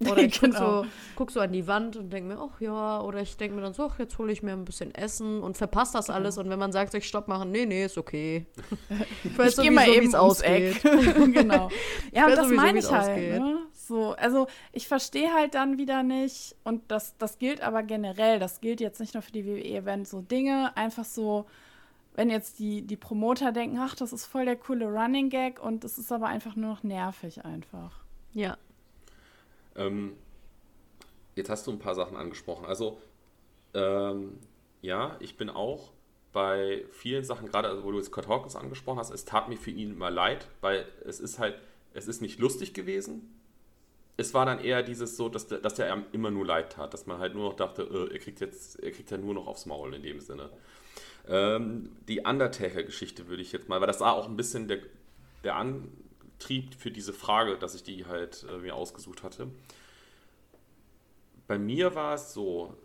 oder ich genau. guck, so, guck so an die Wand und denke mir, ach ja, oder ich denke mir dann so, ach, jetzt hole ich mir ein bisschen Essen und verpasse das genau. alles. Und wenn man sagt, ich stopp machen, nee, nee, ist okay. Ich weiß ich sowieso, mal eben ausgeht. genau. Ja, und das sowieso, meine ich halt. Ne? So, also ich verstehe halt dann wieder nicht, und das, das gilt aber generell, das gilt jetzt nicht nur für die WWE, wenn so Dinge einfach so, wenn jetzt die, die Promoter denken, ach, das ist voll der coole Running Gag und es ist aber einfach nur noch nervig einfach. Ja, ähm, jetzt hast du ein paar Sachen angesprochen. Also, ähm, ja, ich bin auch bei vielen Sachen, gerade also, wo du jetzt Kurt Hawkins angesprochen hast, es tat mir für ihn immer leid, weil es ist halt, es ist nicht lustig gewesen. Es war dann eher dieses so, dass der, dass der immer nur leid tat, dass man halt nur noch dachte, äh, er kriegt jetzt, er kriegt ja nur noch aufs Maul in dem Sinne. Ähm, die Undertaker-Geschichte würde ich jetzt mal, weil das war auch ein bisschen der, der An, Trieb für diese Frage, dass ich die halt äh, mir ausgesucht hatte. Bei mir war es so,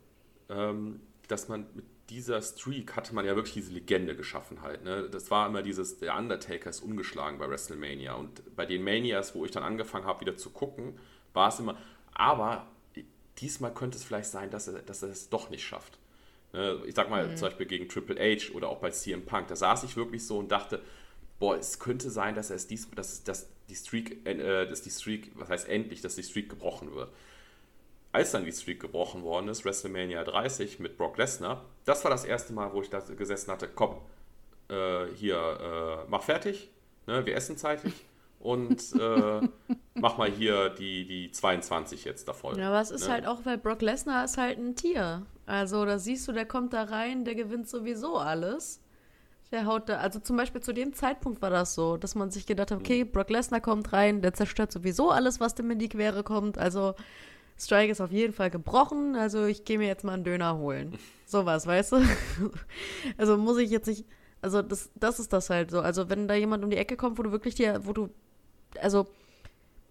ähm, dass man mit dieser Streak hatte man ja wirklich diese Legende geschaffen halt. Ne? Das war immer dieses, der Undertaker ist ungeschlagen bei WrestleMania. Und bei den Manias, wo ich dann angefangen habe, wieder zu gucken, war es immer, aber diesmal könnte es vielleicht sein, dass er, dass er es doch nicht schafft. Ne? Ich sag mal mhm. zum Beispiel gegen Triple H oder auch bei CM Punk. Da saß ich wirklich so und dachte, boah, es könnte sein, dass es dies, dass, dass die Streak, äh, dass die Streak, was heißt endlich, dass die Streak gebrochen wird. Als dann die Streak gebrochen worden ist, WrestleMania 30 mit Brock Lesnar, das war das erste Mal, wo ich da gesessen hatte, komm, äh, hier, äh, mach fertig, ne, wir essen zeitig und äh, mach mal hier die, die 22 jetzt davon. Ja, aber es ist ne? halt auch, weil Brock Lesnar ist halt ein Tier. Also da siehst du, der kommt da rein, der gewinnt sowieso alles. Der haut da, also zum Beispiel zu dem Zeitpunkt war das so, dass man sich gedacht hat, okay, mhm. Brock Lesnar kommt rein, der zerstört sowieso alles, was dem in die Quere kommt. Also Strike ist auf jeden Fall gebrochen, also ich gehe mir jetzt mal einen Döner holen. Sowas, weißt du? also muss ich jetzt nicht, also das, das ist das halt so. Also wenn da jemand um die Ecke kommt, wo du wirklich dir, wo du, also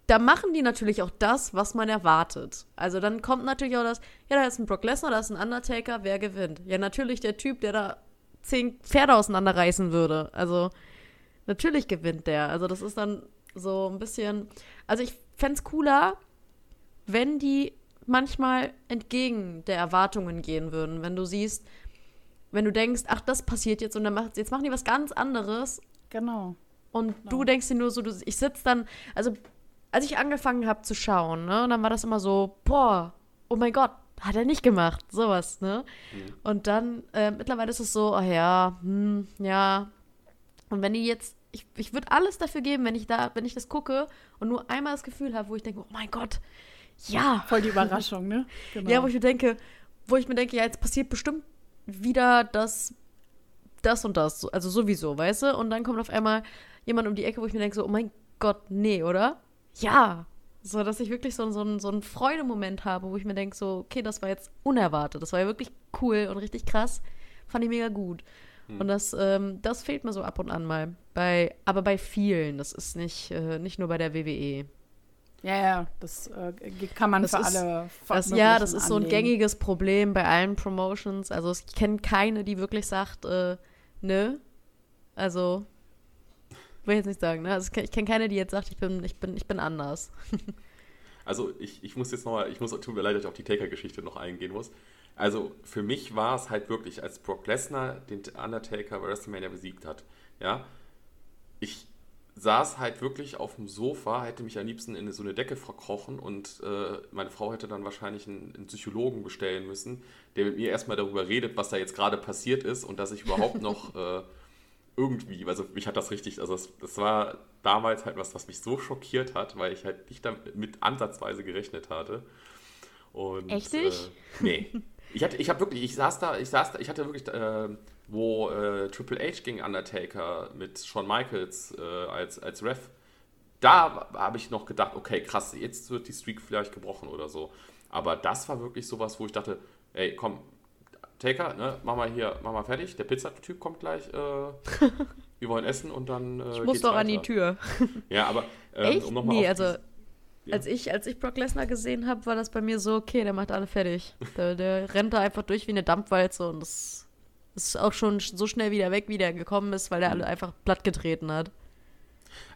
da machen die natürlich auch das, was man erwartet. Also dann kommt natürlich auch das, ja, da ist ein Brock Lesnar, da ist ein Undertaker, wer gewinnt? Ja, natürlich der Typ, der da zehn Pferde auseinanderreißen würde. Also natürlich gewinnt der. Also das ist dann so ein bisschen. Also ich fände es cooler, wenn die manchmal entgegen der Erwartungen gehen würden. Wenn du siehst, wenn du denkst, ach, das passiert jetzt und dann macht, jetzt machen die was ganz anderes. Genau. Und genau. du denkst dir nur so, du, ich sitze dann, also als ich angefangen habe zu schauen, ne, dann war das immer so, boah, oh mein Gott, hat er nicht gemacht, sowas, ne? Mhm. Und dann, äh, mittlerweile ist es so, ach ja, hm, ja. Und wenn die jetzt, ich, ich würde alles dafür geben, wenn ich da, wenn ich das gucke und nur einmal das Gefühl habe, wo ich denke, oh mein Gott, ja. Voll die Überraschung, ne? Genau. Ja, wo ich mir denke, wo ich mir denke, ja, jetzt passiert bestimmt wieder das, das und das, also sowieso, weißt du? Und dann kommt auf einmal jemand um die Ecke, wo ich mir denke, so, oh mein Gott, nee, oder? Ja, so, dass ich wirklich so, so, so einen Freudemoment habe, wo ich mir denke, so, okay, das war jetzt unerwartet. Das war ja wirklich cool und richtig krass. Fand ich mega gut. Hm. Und das, ähm, das fehlt mir so ab und an mal. Bei, aber bei vielen. Das ist nicht, äh, nicht nur bei der WWE. Ja, ja, das äh, kann man das für ist, alle das, Ja, das ist anlegen. so ein gängiges Problem bei allen Promotions. Also ich kenne keine, die wirklich sagt, äh, ne. Also will ich jetzt nicht sagen, ne? Also ich kenne keine, die jetzt sagt, ich bin, ich bin, ich bin anders. also ich, ich muss jetzt nochmal, ich muss, tut mir leid, dass ich auf die Taker-Geschichte noch eingehen muss. Also für mich war es halt wirklich, als Brock Lesnar den Undertaker bei WrestleMania besiegt hat, ja, ich saß halt wirklich auf dem Sofa, hätte mich am liebsten in so eine Decke verkrochen und äh, meine Frau hätte dann wahrscheinlich einen, einen, Psychologen bestellen müssen, der mit mir erstmal darüber redet, was da jetzt gerade passiert ist und dass ich überhaupt noch äh, irgendwie, also mich hat das richtig, also das, das, war damals halt was, was mich so schockiert hat, weil ich halt nicht damit ansatzweise gerechnet hatte. Und, Echt nicht? Äh, nee. Ich hatte, ich habe wirklich, ich saß da, ich saß da, ich hatte wirklich, äh, wo äh, Triple H gegen Undertaker mit Shawn Michaels äh, als, als Ref, da habe ich noch gedacht, okay, krass, jetzt wird die Streak vielleicht gebrochen oder so. Aber das war wirklich sowas, wo ich dachte, ey, komm, Taker, ne, mach mal hier, mach mal fertig, der Pizzatyp kommt gleich, äh, wir wollen essen und dann. Äh, ich muss doch weiter. an die Tür. ja, aber ähm, um nochmal. Nee, also ja. Als, ich, als ich Brock Lesnar gesehen habe, war das bei mir so, okay, der macht alle fertig. Der, der rennt da einfach durch wie eine Dampfwalze und das ist auch schon so schnell wieder weg, wie der gekommen ist, weil der alle mhm. einfach platt getreten hat.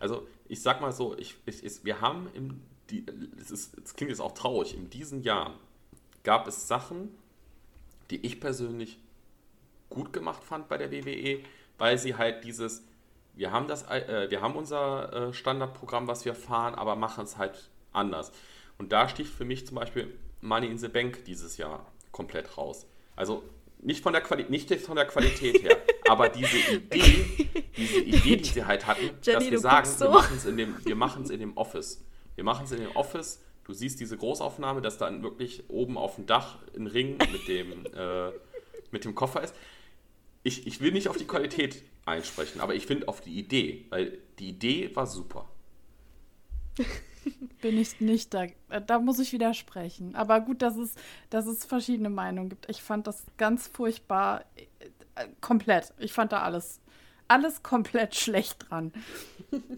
Also, ich sag mal so, ich, ich, ich wir haben im, die, es, ist, es klingt jetzt auch traurig, in diesem Jahr gab es Sachen, die ich persönlich gut gemacht fand bei der WWE, weil sie halt dieses, wir haben das, äh, wir haben unser äh, Standardprogramm, was wir fahren, aber machen es halt anders. Und da sticht für mich zum Beispiel Money in the Bank dieses Jahr komplett raus. Also nicht von der, Quali nicht von der Qualität her, aber diese Idee, diese Idee, die sie halt hatten, Jenny, dass wir sagen, so. wir machen es in, dem, in dem Office. Wir machen es in dem Office. Du siehst diese Großaufnahme, dass dann wirklich oben auf dem Dach ein Ring mit dem, äh, mit dem Koffer ist. Ich, ich will nicht auf die Qualität einsprechen, aber ich finde auf die Idee, weil die Idee war super. bin ich nicht da. Äh, da muss ich widersprechen. Aber gut, dass es, dass es verschiedene Meinungen gibt. Ich fand das ganz furchtbar. Äh, komplett. Ich fand da alles. Alles komplett schlecht dran.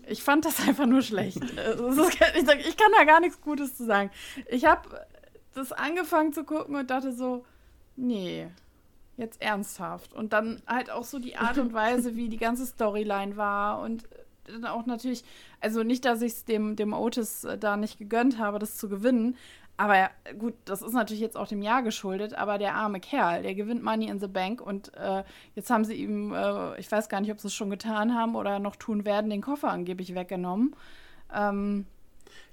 Ich fand das einfach nur schlecht. Ich kann da gar nichts Gutes zu sagen. Ich habe das angefangen zu gucken und dachte so, nee, jetzt ernsthaft. Und dann halt auch so die Art und Weise, wie die ganze Storyline war und dann auch natürlich, also nicht, dass ich es dem, dem Otis äh, da nicht gegönnt habe, das zu gewinnen. Aber gut, das ist natürlich jetzt auch dem Jahr geschuldet, aber der arme Kerl, der gewinnt Money in the Bank und äh, jetzt haben sie ihm, äh, ich weiß gar nicht, ob sie es schon getan haben oder noch tun werden, den Koffer angeblich weggenommen. Ähm,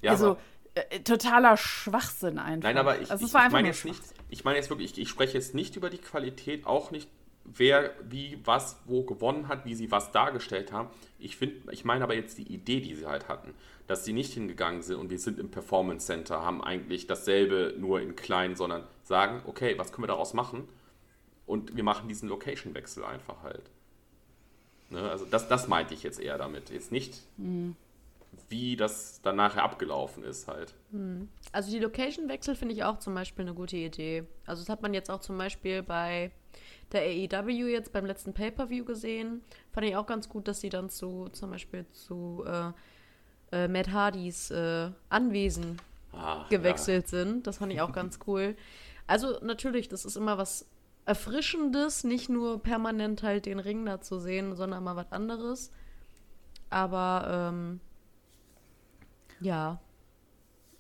ja, also äh, totaler Schwachsinn einfach. Nein, aber ich, also, ich, ich meine jetzt nicht, ich meine jetzt wirklich, ich, ich spreche jetzt nicht über die Qualität, auch nicht wer wie was wo gewonnen hat, wie sie was dargestellt haben. Ich finde, ich meine aber jetzt die Idee, die sie halt hatten, dass sie nicht hingegangen sind und wir sind im Performance Center, haben eigentlich dasselbe nur in klein, sondern sagen, okay, was können wir daraus machen? Und wir machen diesen Location-Wechsel einfach halt. Ne? Also das, das meinte ich jetzt eher damit. Jetzt nicht, mhm. wie das dann nachher abgelaufen ist halt. Mhm. Also die Location-Wechsel finde ich auch zum Beispiel eine gute Idee. Also das hat man jetzt auch zum Beispiel bei der AEW jetzt beim letzten Pay-Per-View gesehen. Fand ich auch ganz gut, dass sie dann zu, zum Beispiel zu äh, äh, Matt Hardys äh, Anwesen ah, gewechselt ja. sind. Das fand ich auch ganz cool. Also natürlich, das ist immer was Erfrischendes, nicht nur permanent halt den Ring da zu sehen, sondern mal was anderes. Aber ähm, ja,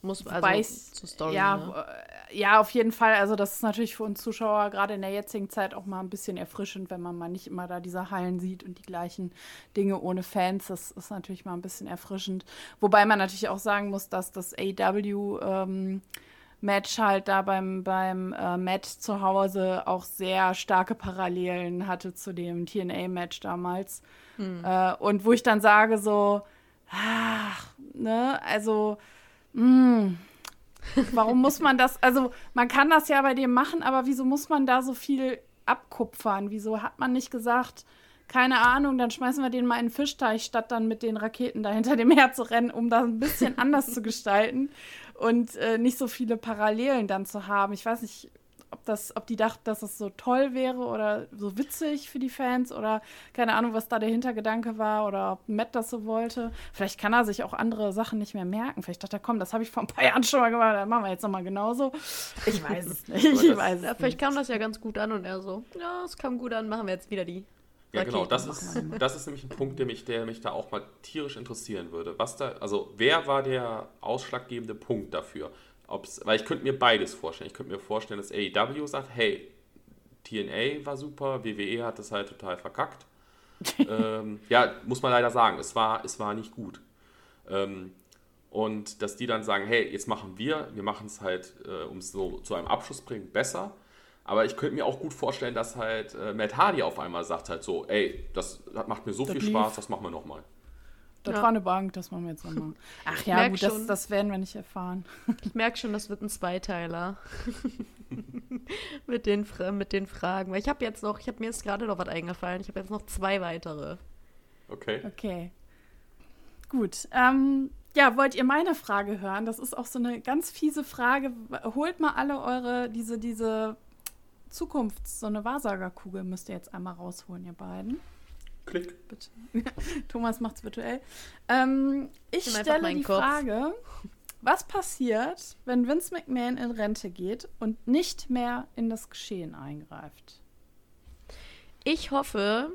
muss also Weiß, zur Story. Ja, ne? Ja, auf jeden Fall. Also das ist natürlich für uns Zuschauer gerade in der jetzigen Zeit auch mal ein bisschen erfrischend, wenn man mal nicht immer da diese Hallen sieht und die gleichen Dinge ohne Fans. Das ist natürlich mal ein bisschen erfrischend. Wobei man natürlich auch sagen muss, dass das AW ähm, Match halt da beim, beim äh, Matt zu Hause auch sehr starke Parallelen hatte zu dem TNA-Match damals. Hm. Äh, und wo ich dann sage so, ach, ne, also Mm. Warum muss man das? Also, man kann das ja bei dem machen, aber wieso muss man da so viel abkupfern? Wieso hat man nicht gesagt, keine Ahnung, dann schmeißen wir den mal in den Fischteich, statt dann mit den Raketen da hinter dem Meer zu rennen, um das ein bisschen anders zu gestalten und äh, nicht so viele Parallelen dann zu haben. Ich weiß nicht, ob, das, ob die dachten, dass es so toll wäre oder so witzig für die Fans oder keine Ahnung, was da der Hintergedanke war oder ob Matt das so wollte. Vielleicht kann er sich auch andere Sachen nicht mehr merken. Vielleicht dachte er, komm, das habe ich vor ein paar Jahren schon mal gemacht, dann machen wir jetzt nochmal genauso. Ich weiß es nicht. Ich weiß es ja, vielleicht kam das ja ganz gut an und er so, ja, es kam gut an, machen wir jetzt wieder die ja, genau, das ist, das ist nämlich ein Punkt, der mich, der mich da auch mal tierisch interessieren würde. Was da, also wer war der ausschlaggebende Punkt dafür? Ob's, weil ich könnte mir beides vorstellen. Ich könnte mir vorstellen, dass AEW sagt, hey, TNA war super, WWE hat das halt total verkackt. ähm, ja, muss man leider sagen, es war, es war nicht gut. Ähm, und dass die dann sagen, hey, jetzt machen wir, wir machen es halt, äh, um es so zu einem Abschluss bringen, besser. Aber ich könnte mir auch gut vorstellen, dass halt äh, Matt Hardy auf einmal sagt halt so, ey, das, das macht mir so das viel lief. Spaß, das machen wir nochmal. Das ja. war eine Bank, das machen wir jetzt nochmal. Ach ja, gut, das, das, werden wir nicht erfahren. Ich merke schon, das wird ein Zweiteiler. mit, den, mit den Fragen. Weil ich habe jetzt noch, ich habe mir jetzt gerade noch was eingefallen. Ich habe jetzt noch zwei weitere. Okay. Okay. Gut. Ähm, ja, wollt ihr meine Frage hören? Das ist auch so eine ganz fiese Frage. Holt mal alle eure, diese, diese Zukunfts-, so eine Wahrsagerkugel müsst ihr jetzt einmal rausholen, ihr beiden. Klick. Bitte. Thomas macht's virtuell. Ähm, ich stelle die Kopf. Frage, was passiert, wenn Vince McMahon in Rente geht und nicht mehr in das Geschehen eingreift? Ich hoffe,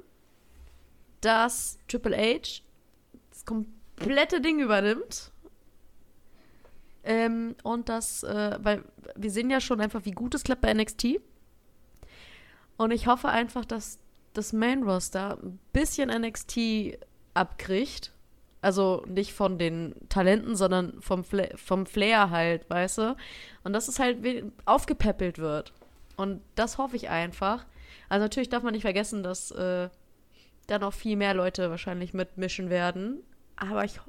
dass Triple H das komplette Ding übernimmt. Ähm, und das, äh, weil wir sehen ja schon einfach, wie gut es klappt bei NXT. Und ich hoffe einfach, dass das Main Roster ein bisschen NXT abkriegt. Also nicht von den Talenten, sondern vom, Fla vom Flair halt, weißt du? Und dass es halt aufgepäppelt wird. Und das hoffe ich einfach. Also natürlich darf man nicht vergessen, dass äh, da noch viel mehr Leute wahrscheinlich mitmischen werden. Aber ich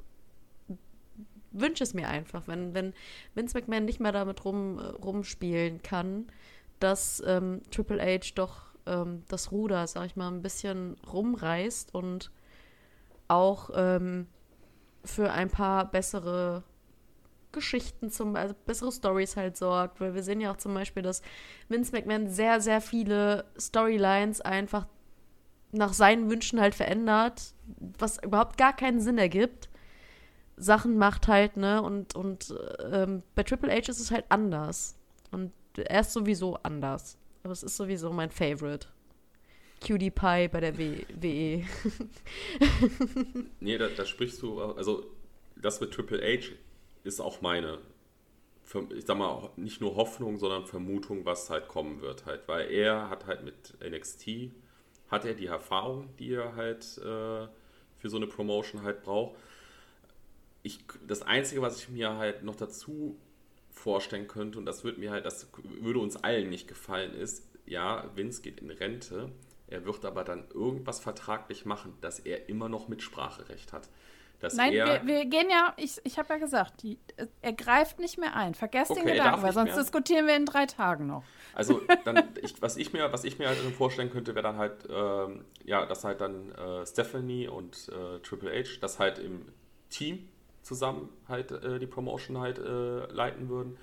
wünsche es mir einfach, wenn, wenn Vince McMahon nicht mehr damit rum, rumspielen kann, dass ähm, Triple H doch ähm, das Ruder, sag ich mal, ein bisschen rumreißt und auch ähm, für ein paar bessere Geschichten zum, also bessere Stories halt sorgt, weil wir sehen ja auch zum Beispiel, dass Vince McMahon sehr, sehr viele Storylines einfach nach seinen Wünschen halt verändert, was überhaupt gar keinen Sinn ergibt. Sachen macht halt, ne, und, und ähm, bei Triple H ist es halt anders. Und er ist sowieso anders. Aber es ist sowieso mein Favorite. Cutie Pie bei der WE. nee, da, da, sprichst du, also das mit Triple H ist auch meine, ich sag mal, nicht nur Hoffnung, sondern Vermutung, was halt kommen wird halt, weil er hat halt mit NXT, hat er die Erfahrung, die er halt äh, für so eine Promotion halt braucht. Ich, das Einzige, was ich mir halt noch dazu vorstellen könnte, und das würde mir halt, das würde uns allen nicht gefallen, ist, ja, Vince geht in Rente, er wird aber dann irgendwas vertraglich machen, dass er immer noch Mitspracherecht hat. Dass Nein, wir, wir, gehen ja, ich, ich habe ja gesagt, die, er greift nicht mehr ein. Vergesst okay, den Gedanken, weil sonst mehr. diskutieren wir in drei Tagen noch. Also, dann, ich, was, ich mir, was ich mir halt vorstellen könnte, wäre dann halt, ähm, ja, dass halt dann äh, Stephanie und äh, Triple H das halt im Team zusammen halt äh, die Promotion halt äh, leiten würden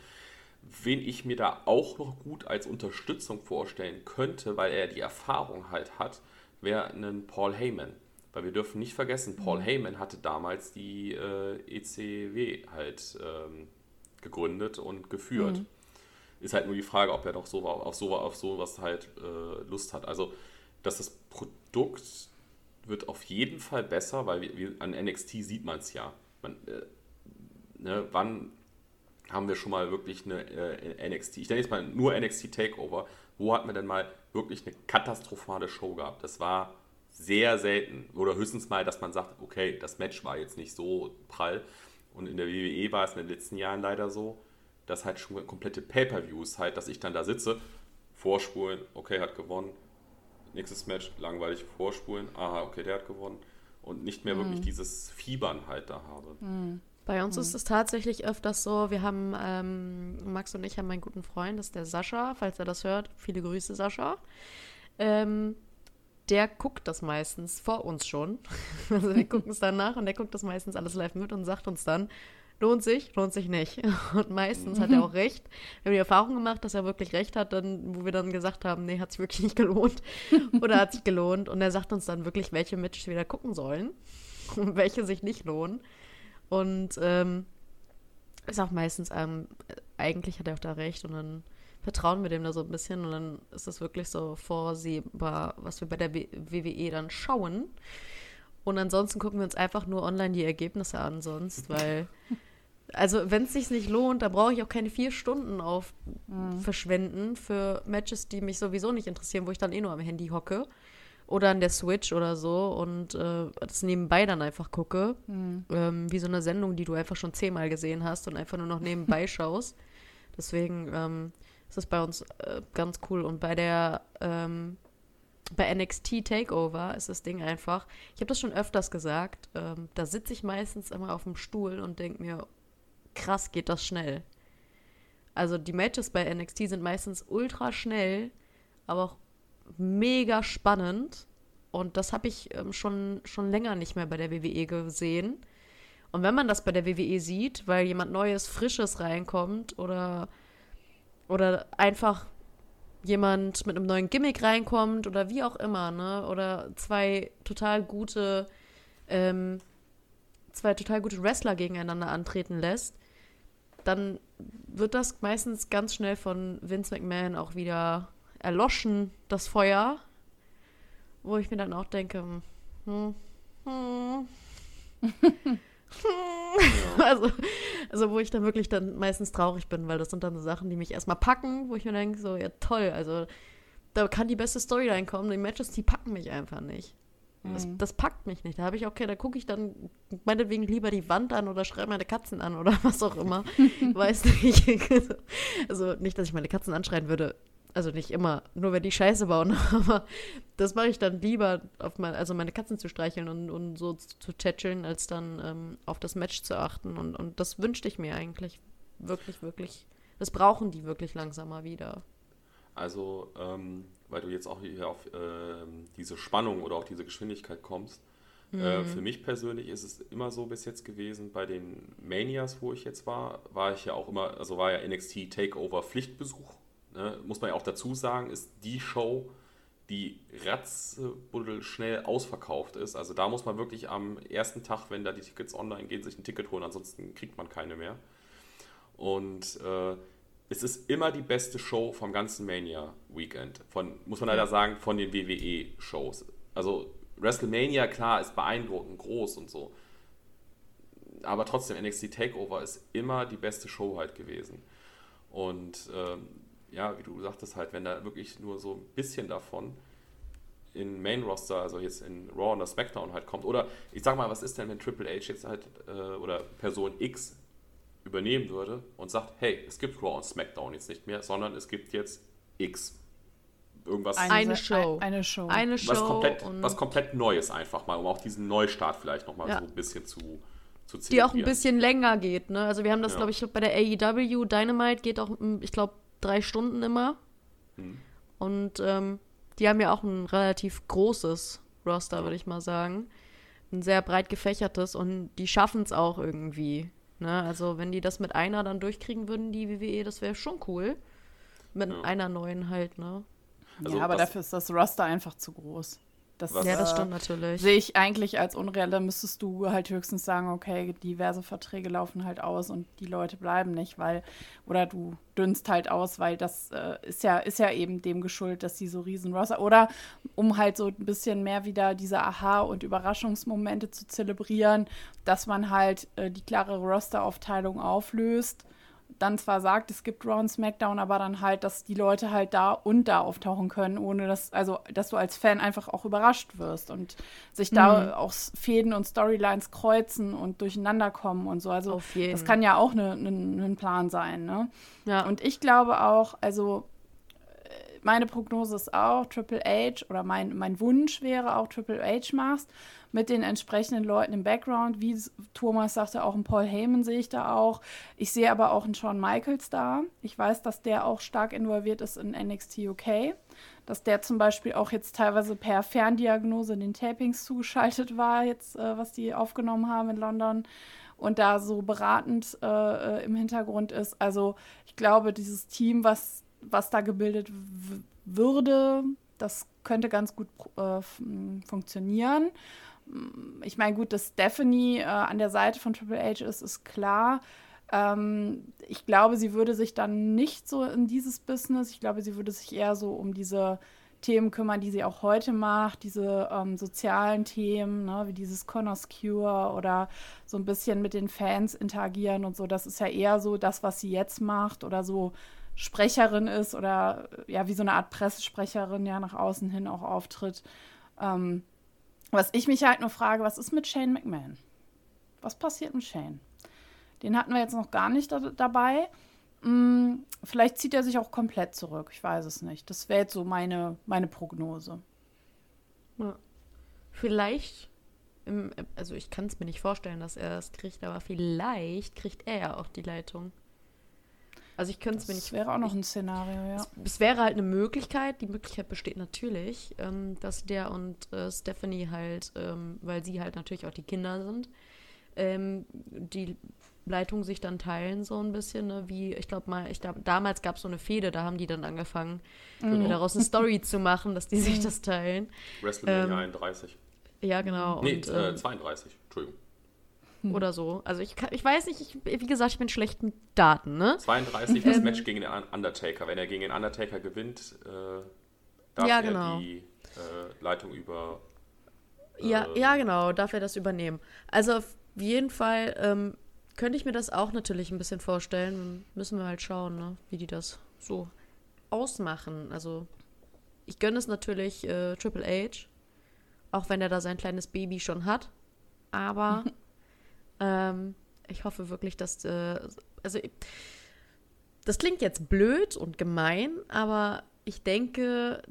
Wen ich mir da auch noch gut als Unterstützung vorstellen könnte, weil er die Erfahrung halt hat, wäre ein Paul Heyman. Weil wir dürfen nicht vergessen, Paul mhm. Heyman hatte damals die äh, ECW halt ähm, gegründet und geführt. Mhm. Ist halt nur die Frage, ob er doch so, auf, so, auf sowas halt äh, Lust hat. Also, dass das Produkt wird auf jeden Fall besser, weil wir, wir an NXT sieht man es ja. Man, äh, ne, wann haben wir schon mal wirklich eine äh, NXT, ich nenne jetzt mal nur NXT Takeover, wo hat man denn mal wirklich eine katastrophale Show gehabt? Das war sehr selten. Oder höchstens mal, dass man sagt, okay, das Match war jetzt nicht so prall. Und in der WWE war es in den letzten Jahren leider so, dass halt schon komplette Pay-Per-Views halt, dass ich dann da sitze, vorspulen, okay, hat gewonnen. Nächstes Match, langweilig vorspulen, aha, okay, der hat gewonnen. Und nicht mehr mhm. wirklich dieses Fiebern halt da habe. Mhm. Bei uns mhm. ist es tatsächlich öfters so, wir haben, ähm, Max und ich haben einen guten Freund, das ist der Sascha, falls er das hört. Viele Grüße, Sascha. Ähm, der guckt das meistens vor uns schon. Also wir gucken es dann nach und der guckt das meistens alles live mit und sagt uns dann, lohnt sich, lohnt sich nicht. Und meistens hat er auch recht. Wir haben die Erfahrung gemacht, dass er wirklich recht hat, dann, wo wir dann gesagt haben, nee, hat sich wirklich nicht gelohnt. Oder hat sich gelohnt. Und er sagt uns dann wirklich, welche Matches wir wieder gucken sollen und welche sich nicht lohnen. Und ähm, ist auch meistens, ähm, eigentlich hat er auch da recht und dann vertrauen wir dem da so ein bisschen und dann ist das wirklich so vorsehbar, was wir bei der WWE dann schauen. Und ansonsten gucken wir uns einfach nur online die Ergebnisse an, sonst, weil, also wenn es sich nicht lohnt, da brauche ich auch keine vier Stunden auf mhm. verschwenden für Matches, die mich sowieso nicht interessieren, wo ich dann eh nur am Handy hocke oder an der Switch oder so und äh, das nebenbei dann einfach gucke. Mhm. Ähm, wie so eine Sendung, die du einfach schon zehnmal gesehen hast und einfach nur noch nebenbei schaust. Deswegen ähm, ist das bei uns äh, ganz cool. Und bei der ähm, bei NXT Takeover ist das Ding einfach, ich habe das schon öfters gesagt, ähm, da sitze ich meistens immer auf dem Stuhl und denke mir, krass, geht das schnell. Also die Matches bei NXT sind meistens ultra schnell, aber auch mega spannend. Und das habe ich ähm, schon, schon länger nicht mehr bei der WWE gesehen. Und wenn man das bei der WWE sieht, weil jemand Neues, Frisches reinkommt oder, oder einfach jemand mit einem neuen Gimmick reinkommt oder wie auch immer, ne? Oder zwei total gute, ähm, zwei total gute Wrestler gegeneinander antreten lässt, dann wird das meistens ganz schnell von Vince McMahon auch wieder erloschen, das Feuer. Wo ich mir dann auch denke, hm, hm. also, also, wo ich dann wirklich dann meistens traurig bin, weil das sind dann so Sachen, die mich erstmal packen, wo ich mir denke, so, ja toll, also da kann die beste Storyline kommen, die Matches, die packen mich einfach nicht. Das, mhm. das, packt mich nicht. Da habe ich, okay, da gucke ich dann meinetwegen lieber die Wand an oder schreibe meine Katzen an oder was auch immer. Weiß nicht. also nicht, dass ich meine Katzen anschreien würde. Also nicht immer, nur wenn die Scheiße bauen, aber das mache ich dann lieber, auf mein, also meine Katzen zu streicheln und, und so zu tätscheln, als dann ähm, auf das Match zu achten. Und, und das wünschte ich mir eigentlich wirklich, wirklich. Das brauchen die wirklich langsamer wieder. Also, ähm, weil du jetzt auch hier auf äh, diese Spannung oder auch diese Geschwindigkeit kommst. Äh, mhm. Äh, für mich persönlich ist es immer so bis jetzt gewesen, bei den Manias, wo ich jetzt war, war ich ja auch immer, also war ja NXT Takeover Pflichtbesuch ne, muss man ja auch dazu sagen, ist die Show, die ratzbuddel schnell ausverkauft ist. Also da muss man wirklich am ersten Tag, wenn da die Tickets online gehen, sich ein Ticket holen, ansonsten kriegt man keine mehr. Und äh, es ist immer die beste Show vom ganzen Mania Weekend. Von, muss man leider sagen, von den WWE-Shows. Also WrestleMania, klar, ist beeindruckend, groß und so. Aber trotzdem, NXT Takeover ist immer die beste Show halt gewesen. Und ähm, ja, wie du sagtest halt, wenn da wirklich nur so ein bisschen davon in Main Roster, also jetzt in Raw und SmackDown halt kommt. Oder ich sag mal, was ist denn, wenn Triple H jetzt halt äh, oder Person X übernehmen würde und sagt, hey, es gibt Raw und SmackDown jetzt nicht mehr, sondern es gibt jetzt X. Irgendwas. Eine, eine Show. Eine Show. Eine Show. Was komplett, was komplett Neues einfach mal, um auch diesen Neustart vielleicht nochmal ja. so ein bisschen zu, zu Die auch ein bisschen länger geht, ne? Also wir haben das, ja. glaube ich, bei der AEW Dynamite geht auch, ich glaube, drei Stunden immer. Hm. Und ähm, die haben ja auch ein relativ großes Roster, würde ich mal sagen. Ein sehr breit gefächertes und die schaffen es auch irgendwie. Ne? Also, wenn die das mit einer dann durchkriegen würden, die WWE, das wäre schon cool. Mit ja. einer neuen halt, ne? Also, ja, aber dafür ist das Roster einfach zu groß. Das, ja, das stimmt natürlich. Sehe ich eigentlich als unreal. Da müsstest du halt höchstens sagen, okay, diverse Verträge laufen halt aus und die Leute bleiben nicht, weil, oder du dünnst halt aus, weil das äh, ist ja, ist ja eben dem geschuldet, dass die so riesen Roster, oder um halt so ein bisschen mehr wieder diese Aha- und Überraschungsmomente zu zelebrieren, dass man halt äh, die klare Rosteraufteilung auflöst dann zwar sagt, es gibt Raw und SmackDown, aber dann halt, dass die Leute halt da und da auftauchen können, ohne dass, also, dass du als Fan einfach auch überrascht wirst und sich da mhm. auch Fäden und Storylines kreuzen und durcheinander kommen und so. Also, das kann ja auch ein ne, ne, ne Plan sein, ne? Ja. Und ich glaube auch, also, meine Prognose ist auch, Triple H oder mein, mein Wunsch wäre auch, Triple H machst mit den entsprechenden Leuten im Background. Wie Thomas sagte, auch einen Paul Heyman sehe ich da auch. Ich sehe aber auch einen Shawn Michaels da. Ich weiß, dass der auch stark involviert ist in NXT UK. Dass der zum Beispiel auch jetzt teilweise per Ferndiagnose in den Tapings zugeschaltet war, jetzt, äh, was die aufgenommen haben in London und da so beratend äh, äh im Hintergrund ist. Also ich glaube, dieses Team, was was da gebildet würde, das könnte ganz gut äh, funktionieren. Ich meine, gut, dass Stephanie äh, an der Seite von Triple H ist, ist klar. Ähm, ich glaube, sie würde sich dann nicht so in dieses Business, ich glaube, sie würde sich eher so um diese Themen kümmern, die sie auch heute macht, diese ähm, sozialen Themen, ne, wie dieses Connors Cure oder so ein bisschen mit den Fans interagieren und so. Das ist ja eher so das, was sie jetzt macht oder so Sprecherin ist oder ja, wie so eine Art Pressesprecherin ja nach außen hin auch auftritt. Ähm, was ich mich halt nur frage, was ist mit Shane McMahon? Was passiert mit Shane? Den hatten wir jetzt noch gar nicht da dabei. Hm, vielleicht zieht er sich auch komplett zurück. Ich weiß es nicht. Das wäre jetzt so meine, meine Prognose. Ja. Vielleicht, im, also ich kann es mir nicht vorstellen, dass er das kriegt, aber vielleicht kriegt er ja auch die Leitung. Also ich könnte es mir nicht. Das wäre auch noch ein Szenario, ja. Es, es, wäre halt eine Möglichkeit, die Möglichkeit besteht natürlich, ähm, dass der und äh, Stephanie halt, ähm, weil sie halt natürlich auch die Kinder sind, ähm, die Leitung sich dann teilen, so ein bisschen, ne? wie, ich glaube mal, ich glaube, damals gab es so eine Fehde, da haben die dann angefangen, mhm. daraus eine Story zu machen, dass die sich mhm. das teilen. WrestleMania ähm, 31. Ja, genau. Nee, und, äh, 32, ähm, Entschuldigung. Hm. Oder so. Also ich, kann, ich weiß nicht, ich, wie gesagt, ich bin schlecht mit Daten, ne? 32 das ähm, Match gegen den Undertaker. Wenn er gegen den Undertaker gewinnt, äh, darf ja, genau. er die äh, Leitung über. ja, äh, ja, genau, darf er das übernehmen. Also auf jeden Fall ähm, könnte ich mir das auch natürlich ein bisschen vorstellen. Müssen wir halt schauen, ne, wie die das so ausmachen. Also ich gönne es natürlich äh, Triple H, auch wenn er da sein kleines Baby schon hat. Aber ähm, ich hoffe wirklich, dass. Äh, also, das klingt jetzt blöd und gemein, aber ich denke,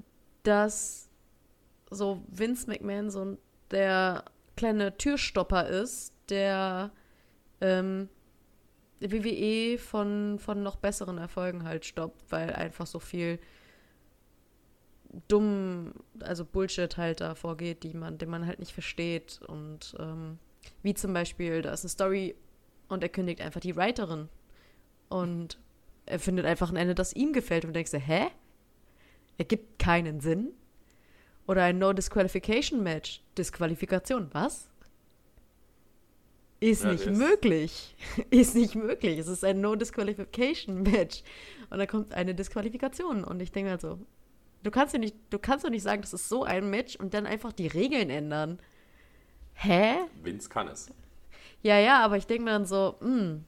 dass so Vince McMahon so der kleine Türstopper ist, der ähm, WWE von, von noch besseren Erfolgen halt stoppt, weil einfach so viel dumm, also Bullshit halt da vorgeht, die man, den man halt nicht versteht. Und ähm, wie zum Beispiel, da ist eine Story und er kündigt einfach die Writerin. Und er findet einfach ein Ende, das ihm gefällt. Und denkst du, hä? Ergibt keinen Sinn. Oder ein No-Disqualification-Match. Disqualifikation, was? Ist ja, nicht ist möglich. ist nicht möglich. Es ist ein No-Disqualification-Match. Und da kommt eine Disqualifikation. Und ich denke mir halt so, du kannst, ja nicht, du kannst doch nicht sagen, das ist so ein Match und dann einfach die Regeln ändern. Hä? Vince kann es. Ja, ja, aber ich denke mir dann so, mh. Hm.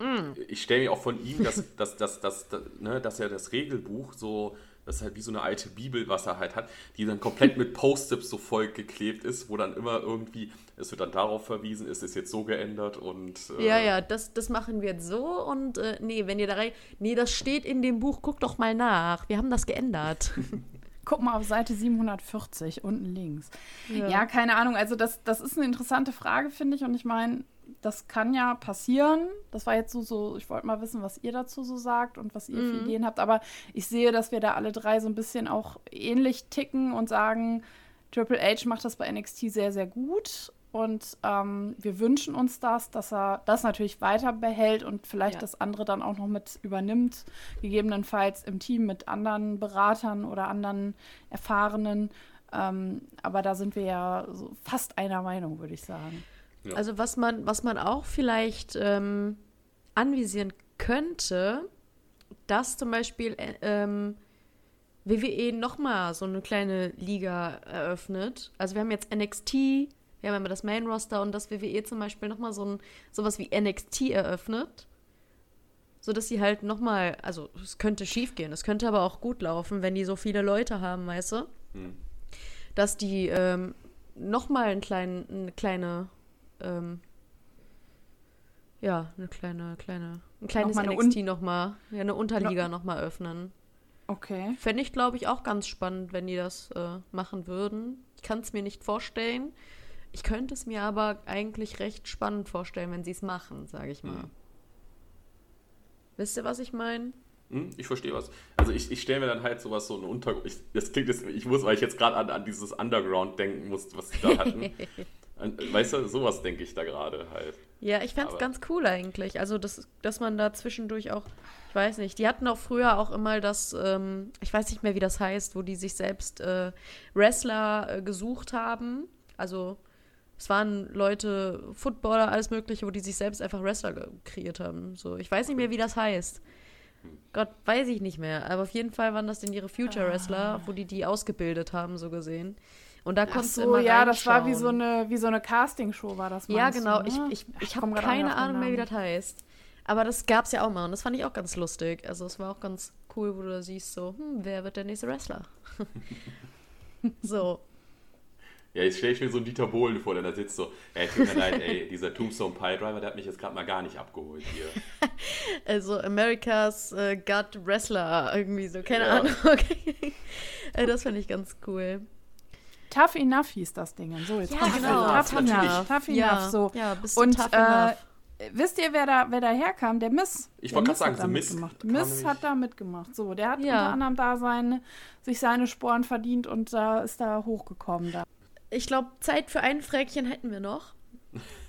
Mm. Ich stelle mir auch von ihm, dass, dass, dass, dass, dass, ne, dass er das Regelbuch so, das ist halt wie so eine alte Bibel, was er halt hat, die dann komplett mit Post-its so voll geklebt ist, wo dann immer irgendwie, es wird dann darauf verwiesen, ist es jetzt so geändert und. Äh ja, ja, das, das machen wir jetzt so und äh, nee, wenn ihr da rein. Nee, das steht in dem Buch, guck doch mal nach. Wir haben das geändert. Guck mal auf Seite 740, unten links. Ja, ja keine Ahnung. Also, das, das ist eine interessante Frage, finde ich. Und ich meine, das kann ja passieren. Das war jetzt so, so ich wollte mal wissen, was ihr dazu so sagt und was ihr mhm. für Ideen habt. Aber ich sehe, dass wir da alle drei so ein bisschen auch ähnlich ticken und sagen, Triple H macht das bei NXT sehr, sehr gut. Und ähm, wir wünschen uns das, dass er das natürlich weiter behält und vielleicht ja. das andere dann auch noch mit übernimmt, gegebenenfalls im Team mit anderen Beratern oder anderen Erfahrenen. Ähm, aber da sind wir ja so fast einer Meinung, würde ich sagen. Ja. Also was man, was man auch vielleicht ähm, anvisieren könnte, dass zum Beispiel äh, ähm, WWE nochmal so eine kleine Liga eröffnet. Also wir haben jetzt NXT, wir haben immer das Main Roster und das WWE zum Beispiel nochmal so ein, sowas wie NXT eröffnet. So dass sie halt nochmal, also es könnte schief gehen, es könnte aber auch gut laufen, wenn die so viele Leute haben, weißt du? Hm. Dass die ähm, nochmal einen kleinen, eine kleine, ähm, ja, eine kleine, kleine, ein kleines noch NXT nochmal, ja, eine Unterliga no nochmal öffnen. Okay. Fände ich, glaube ich, auch ganz spannend, wenn die das äh, machen würden. Ich kann es mir nicht vorstellen. Ich könnte es mir aber eigentlich recht spannend vorstellen, wenn sie es machen, sage ich mal. Mhm. Wisst ihr, was ich meine? Hm, ich verstehe was. Also ich, ich stelle mir dann halt sowas so ein Untergrund. Ich, das klingt jetzt, ich muss, weil ich jetzt gerade an, an dieses Underground denken muss, was sie da hatten. weißt du, sowas denke ich da gerade halt. Ja, ich fände es ganz cool eigentlich. Also, das, dass man da zwischendurch auch, ich weiß nicht, die hatten auch früher auch immer das, ähm, ich weiß nicht mehr, wie das heißt, wo die sich selbst äh, Wrestler äh, gesucht haben. Also es waren Leute, Footballer, alles Mögliche, wo die sich selbst einfach Wrestler kreiert haben. So, ich weiß nicht mehr, wie das heißt. Gott, weiß ich nicht mehr. Aber auf jeden Fall waren das denn ihre Future Wrestler, ah. wo die die ausgebildet haben, so gesehen. Und da konntest so, du immer ja, das war wie so eine, wie so eine Castingshow, war das Ja, genau. Du, ne? Ich, ich, ich habe keine Ahnung mehr, wie das heißt. Aber das gab es ja auch mal und das fand ich auch ganz lustig. Also es war auch ganz cool, wo du da siehst, so, hm, wer wird der nächste Wrestler? So. Ja, jetzt stelle ich mir so einen Dieter Bohlen vor, der da sitzt so, ey, tut mir leid, ey, dieser Tombstone Pile Driver, der hat mich jetzt gerade mal gar nicht abgeholt hier. Also America's äh, Gut Wrestler, irgendwie so, keine Ja. Ahnung. äh, das finde ich ganz cool. Tough Enough hieß das Ding. So, jetzt Ja, kommt genau. Tough Natürlich. Enough. Tough Ja, Enough, so. ja, bist du Und tough äh, enough. wisst ihr, wer da, wer da herkam? Der Miss. Ich Der wollte Miss gerade hat sagen, so Miss mitgemacht. Miss hat da mitgemacht. So, der hat Ja. unter anderem da seine, sich seine Sporen verdient und da ist da hochgekommen. Da. Ich glaube, Zeit für ein Fräkchen hätten wir noch.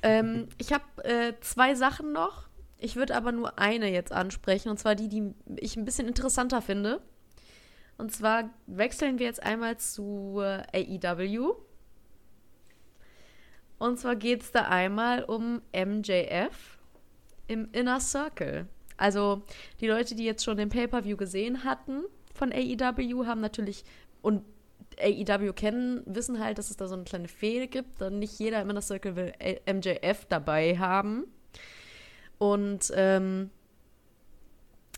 ähm, ich habe äh, zwei Sachen noch. Ich würde aber nur eine jetzt ansprechen, und zwar die, die ich ein bisschen interessanter finde. Und zwar wechseln wir jetzt einmal zu äh, AEW. Und zwar geht es da einmal um MJF im Inner Circle. Also die Leute, die jetzt schon den Pay-per-View gesehen hatten von AEW, haben natürlich und AEW kennen, wissen halt, dass es da so eine kleine Fehde gibt. Und nicht jeder im Inner Circle will MJF dabei haben. Und ähm,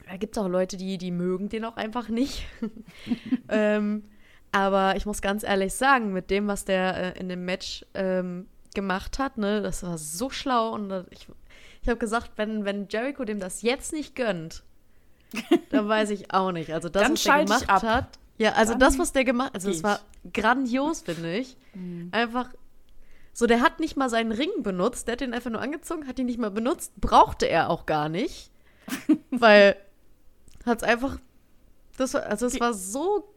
da gibt es auch Leute, die, die mögen den auch einfach nicht. ähm, aber ich muss ganz ehrlich sagen, mit dem, was der äh, in dem Match ähm, gemacht hat, ne, das war so schlau. Und äh, ich, ich habe gesagt, wenn, wenn Jericho dem das jetzt nicht gönnt, dann weiß ich auch nicht. Also das, Dann was ich gemacht hat. Ja, also Dann das, was der gemacht hat, also das war grandios, finde ich. Einfach so, der hat nicht mal seinen Ring benutzt, der hat den einfach nur angezogen, hat ihn nicht mal benutzt, brauchte er auch gar nicht, weil hat es einfach, das war, also es war so,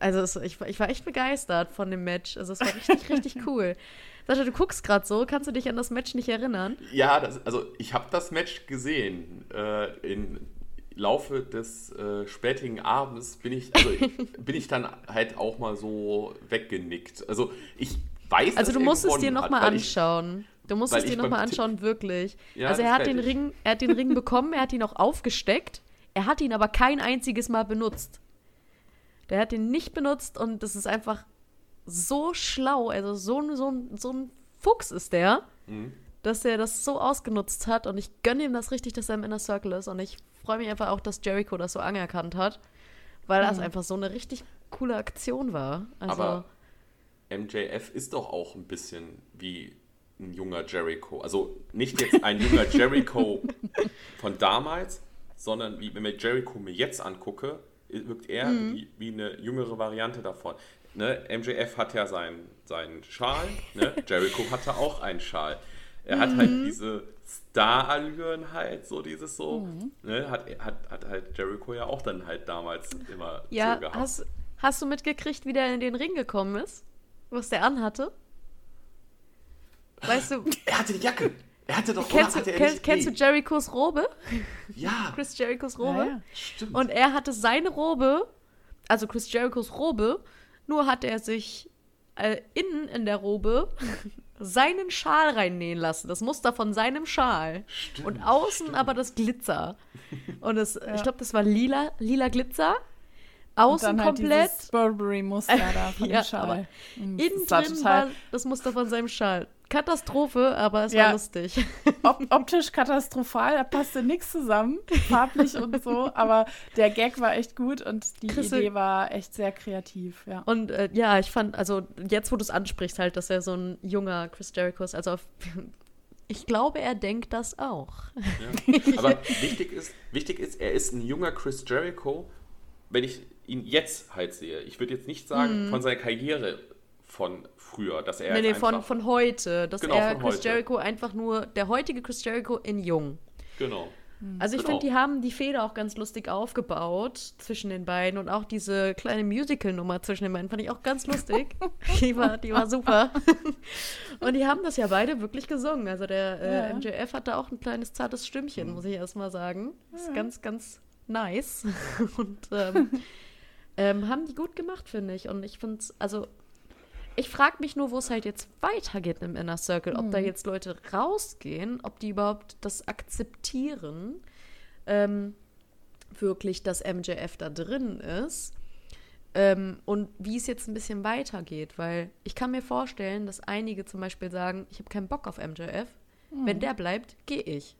also es, ich, war- ich war echt begeistert von dem Match, also es war richtig, richtig cool. Sascha, du guckst gerade so, kannst du dich an das Match nicht erinnern? Ja, das, also ich habe das Match gesehen. Äh, Im Laufe des äh, spätigen Abends bin ich, also bin ich dann halt auch mal so weggenickt. Also ich weiß, Also du musst es dir nochmal weil ich- anschauen. Du musst es dir nochmal anschauen, wirklich. Ja, also er hat den ich. Ring, er hat den Ring bekommen, er hat ihn auch aufgesteckt, er hat ihn aber kein einziges Mal benutzt. Der hat ihn nicht benutzt und das ist einfach so schlau, also so, ein- so, so ein Fuchs ist der, Mhm. Dass er das so ausgenutzt hat und ich gönne ihm das richtig, dass er im Inner Circle ist und ich freue mich einfach auch, dass Jericho das so anerkannt hat, weil das einfach so eine richtig coole Aktion war. Also, Aber MJF ist doch auch ein bisschen wie ein junger Jericho. Also nicht jetzt ein junger Jericho von damals, sondern wie, wenn ich Jericho mir jetzt angucke, wirkt er wie, wie eine jüngere Variante davon. Ne? MJF hat ja seinen, seinen Schal, ne? Jericho hatte auch einen Schal. Er hat halt diese Star-Allüren halt, so dieses so. Ne? Hat, hat, hat halt Jericho ja auch dann halt damals immer Ja, so gehabt. hast, hast du mitgekriegt, wie der in den Ring gekommen ist? Was der anhatte? Weißt du, Er hatte die Jacke. Er hatte doch, kennst, du, oder hatte er kennst, du. Jerichos Robe? Ja, Chris Jerichos Robe? Ja, ja. stimmt. Und er hatte seine Robe, also Chris Jerichos Robe, nur hat er sich äh, innen in der Robe seinen Schal reinnähen lassen. Das Muster von seinem Schal. Stimmt, und außen stimmt. aber das Glitzer. Und das, ich glaube, das war lila, lila Glitzer. Und Außen dann halt komplett. dieses Burberry-Muster da von Ja, dem Schal. aber Mhm, Innen drin total war das Muster von seinem Schal. Katastrophe, aber es war Ja. lustig. op optisch katastrophal, da passte nichts zusammen, farblich und so, aber der Gag war echt gut und die Chrissy- Idee war echt sehr kreativ, ja. Und äh, ja, ich fand, also jetzt, wo du es ansprichst, halt, dass er so ein junger Chris Jericho ist, also auf, ich glaube, er denkt das auch. Ja. Aber wichtig ist, wichtig ist, er ist ein junger Chris Jericho, wenn ich ihn jetzt halt sehe. Ich würde jetzt nicht sagen von seiner Karriere von früher, dass er nee, nee, von, einfach, von heute. Dass Genau, er Chris heute. Jericho einfach nur, der heutige Chris Jericho in jung. genau. Also ich Genau. finde, die haben die Feder auch ganz lustig aufgebaut zwischen den beiden und auch diese kleine Musical-Nummer zwischen den beiden fand ich auch ganz lustig. die, war, die war super. und die haben das ja beide wirklich gesungen. Also der äh, Ja. MJF hat da auch ein kleines zartes Stimmchen, muss ich erst mal sagen. Das ist ganz, ganz nice. und ähm, ähm, haben die gut gemacht, finde ich. Und ich finde es, also ich frage mich nur, wo es halt jetzt weitergeht im Inner Circle. Ob da jetzt Leute rausgehen, ob die überhaupt das akzeptieren, ähm, wirklich, dass MJF da drin ist. Ähm, und wie es jetzt ein bisschen weitergeht, weil ich kann mir vorstellen, dass einige zum Beispiel sagen, ich habe keinen Bock auf MJF. Wenn der bleibt, gehe ich.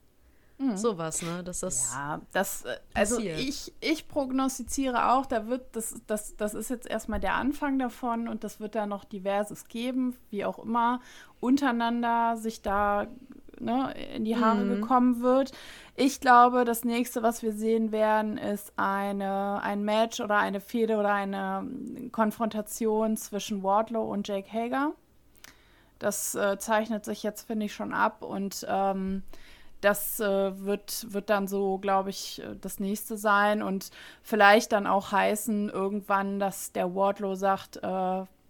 Mhm. Sowas, ne? Dass das ja, das, äh, also ich, ich prognostiziere auch, da wird, das, das, das ist jetzt erstmal der Anfang davon und das wird da noch diverses geben, wie auch immer, untereinander sich da ne, in die Haare mhm. gekommen wird. Ich glaube, das nächste, was wir sehen werden, ist eine, ein Match oder eine Fehde oder eine Konfrontation zwischen Wardlow und Jake Hager. Das äh, zeichnet sich jetzt, finde ich, schon ab und ähm, das äh, wird, wird dann so, glaube ich, äh, das nächste sein und vielleicht dann auch heißen irgendwann, dass der Wardlow sagt, äh,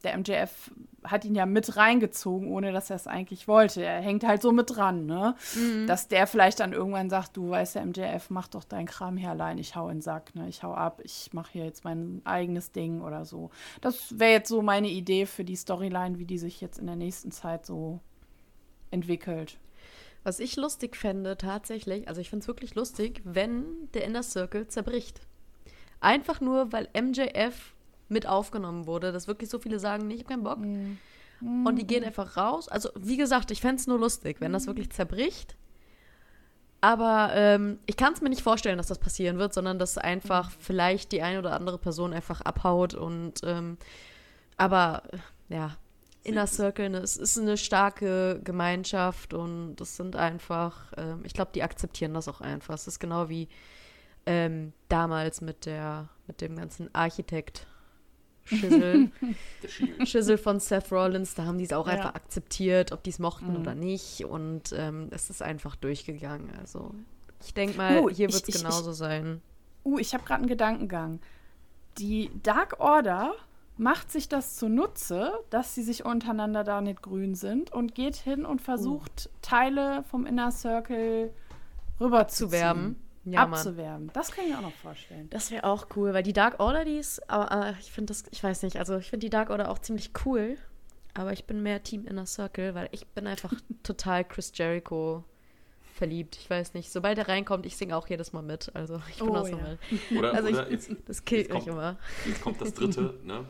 der MJF hat ihn ja mit reingezogen, ohne dass er es eigentlich wollte. Er hängt halt so mit dran, ne? Mhm. Dass der vielleicht dann irgendwann sagt, du weißt ja, MJF, mach doch deinen Kram hier allein, ich hau in den Sack, ne? Ich hau ab, ich mache hier jetzt mein eigenes Ding oder so. Das wäre jetzt so meine Idee für die Storyline, wie die sich jetzt in der nächsten Zeit so entwickelt. Was ich lustig fände, tatsächlich, also ich finde es wirklich lustig, wenn der Inner Circle zerbricht. Einfach nur, weil MJF mit aufgenommen wurde, dass wirklich so viele sagen, nee, ich habe keinen Bock. Mhm. Und die gehen einfach raus. Also, wie gesagt, ich fände es nur lustig, wenn das wirklich zerbricht. Aber ähm, ich kann es mir nicht vorstellen, dass das passieren wird, sondern dass einfach vielleicht die eine oder andere Person einfach abhaut und ähm, aber ja, Inner Circle, ne, es ist eine starke Gemeinschaft und das sind einfach, ähm, ich glaube, die akzeptieren das auch einfach. Es ist genau wie ähm, damals mit der, mit dem ganzen Architekt Schissel. Schissel von Seth Rollins, da haben die es auch ja. einfach akzeptiert, ob die es mochten mhm. oder nicht. Und ähm, es ist einfach durchgegangen. Also ich denke mal, uh, hier wird es genauso ich, sein. Uh, ich habe gerade einen Gedankengang. Die Dark Order macht sich das zunutze, dass sie sich untereinander da nicht grün sind und geht hin und versucht, uh. Teile vom Inner Circle rüber zu werben ja, abzuwerben. Mann. Das kann ich mir auch noch vorstellen. Das wäre auch cool, weil die Dark Order, die ist, aber äh, ich finde das, ich weiß nicht, also ich finde die Dark Order auch ziemlich cool, aber ich bin mehr Team Inner Circle, weil ich bin einfach total Chris Jericho verliebt. Ich weiß nicht, sobald er reinkommt, ich singe auch jedes Mal mit. Also ich bin oh, auch so ja. mal. Oder, also oder ich, jetzt, das killt mich immer. Jetzt kommt das dritte, ne?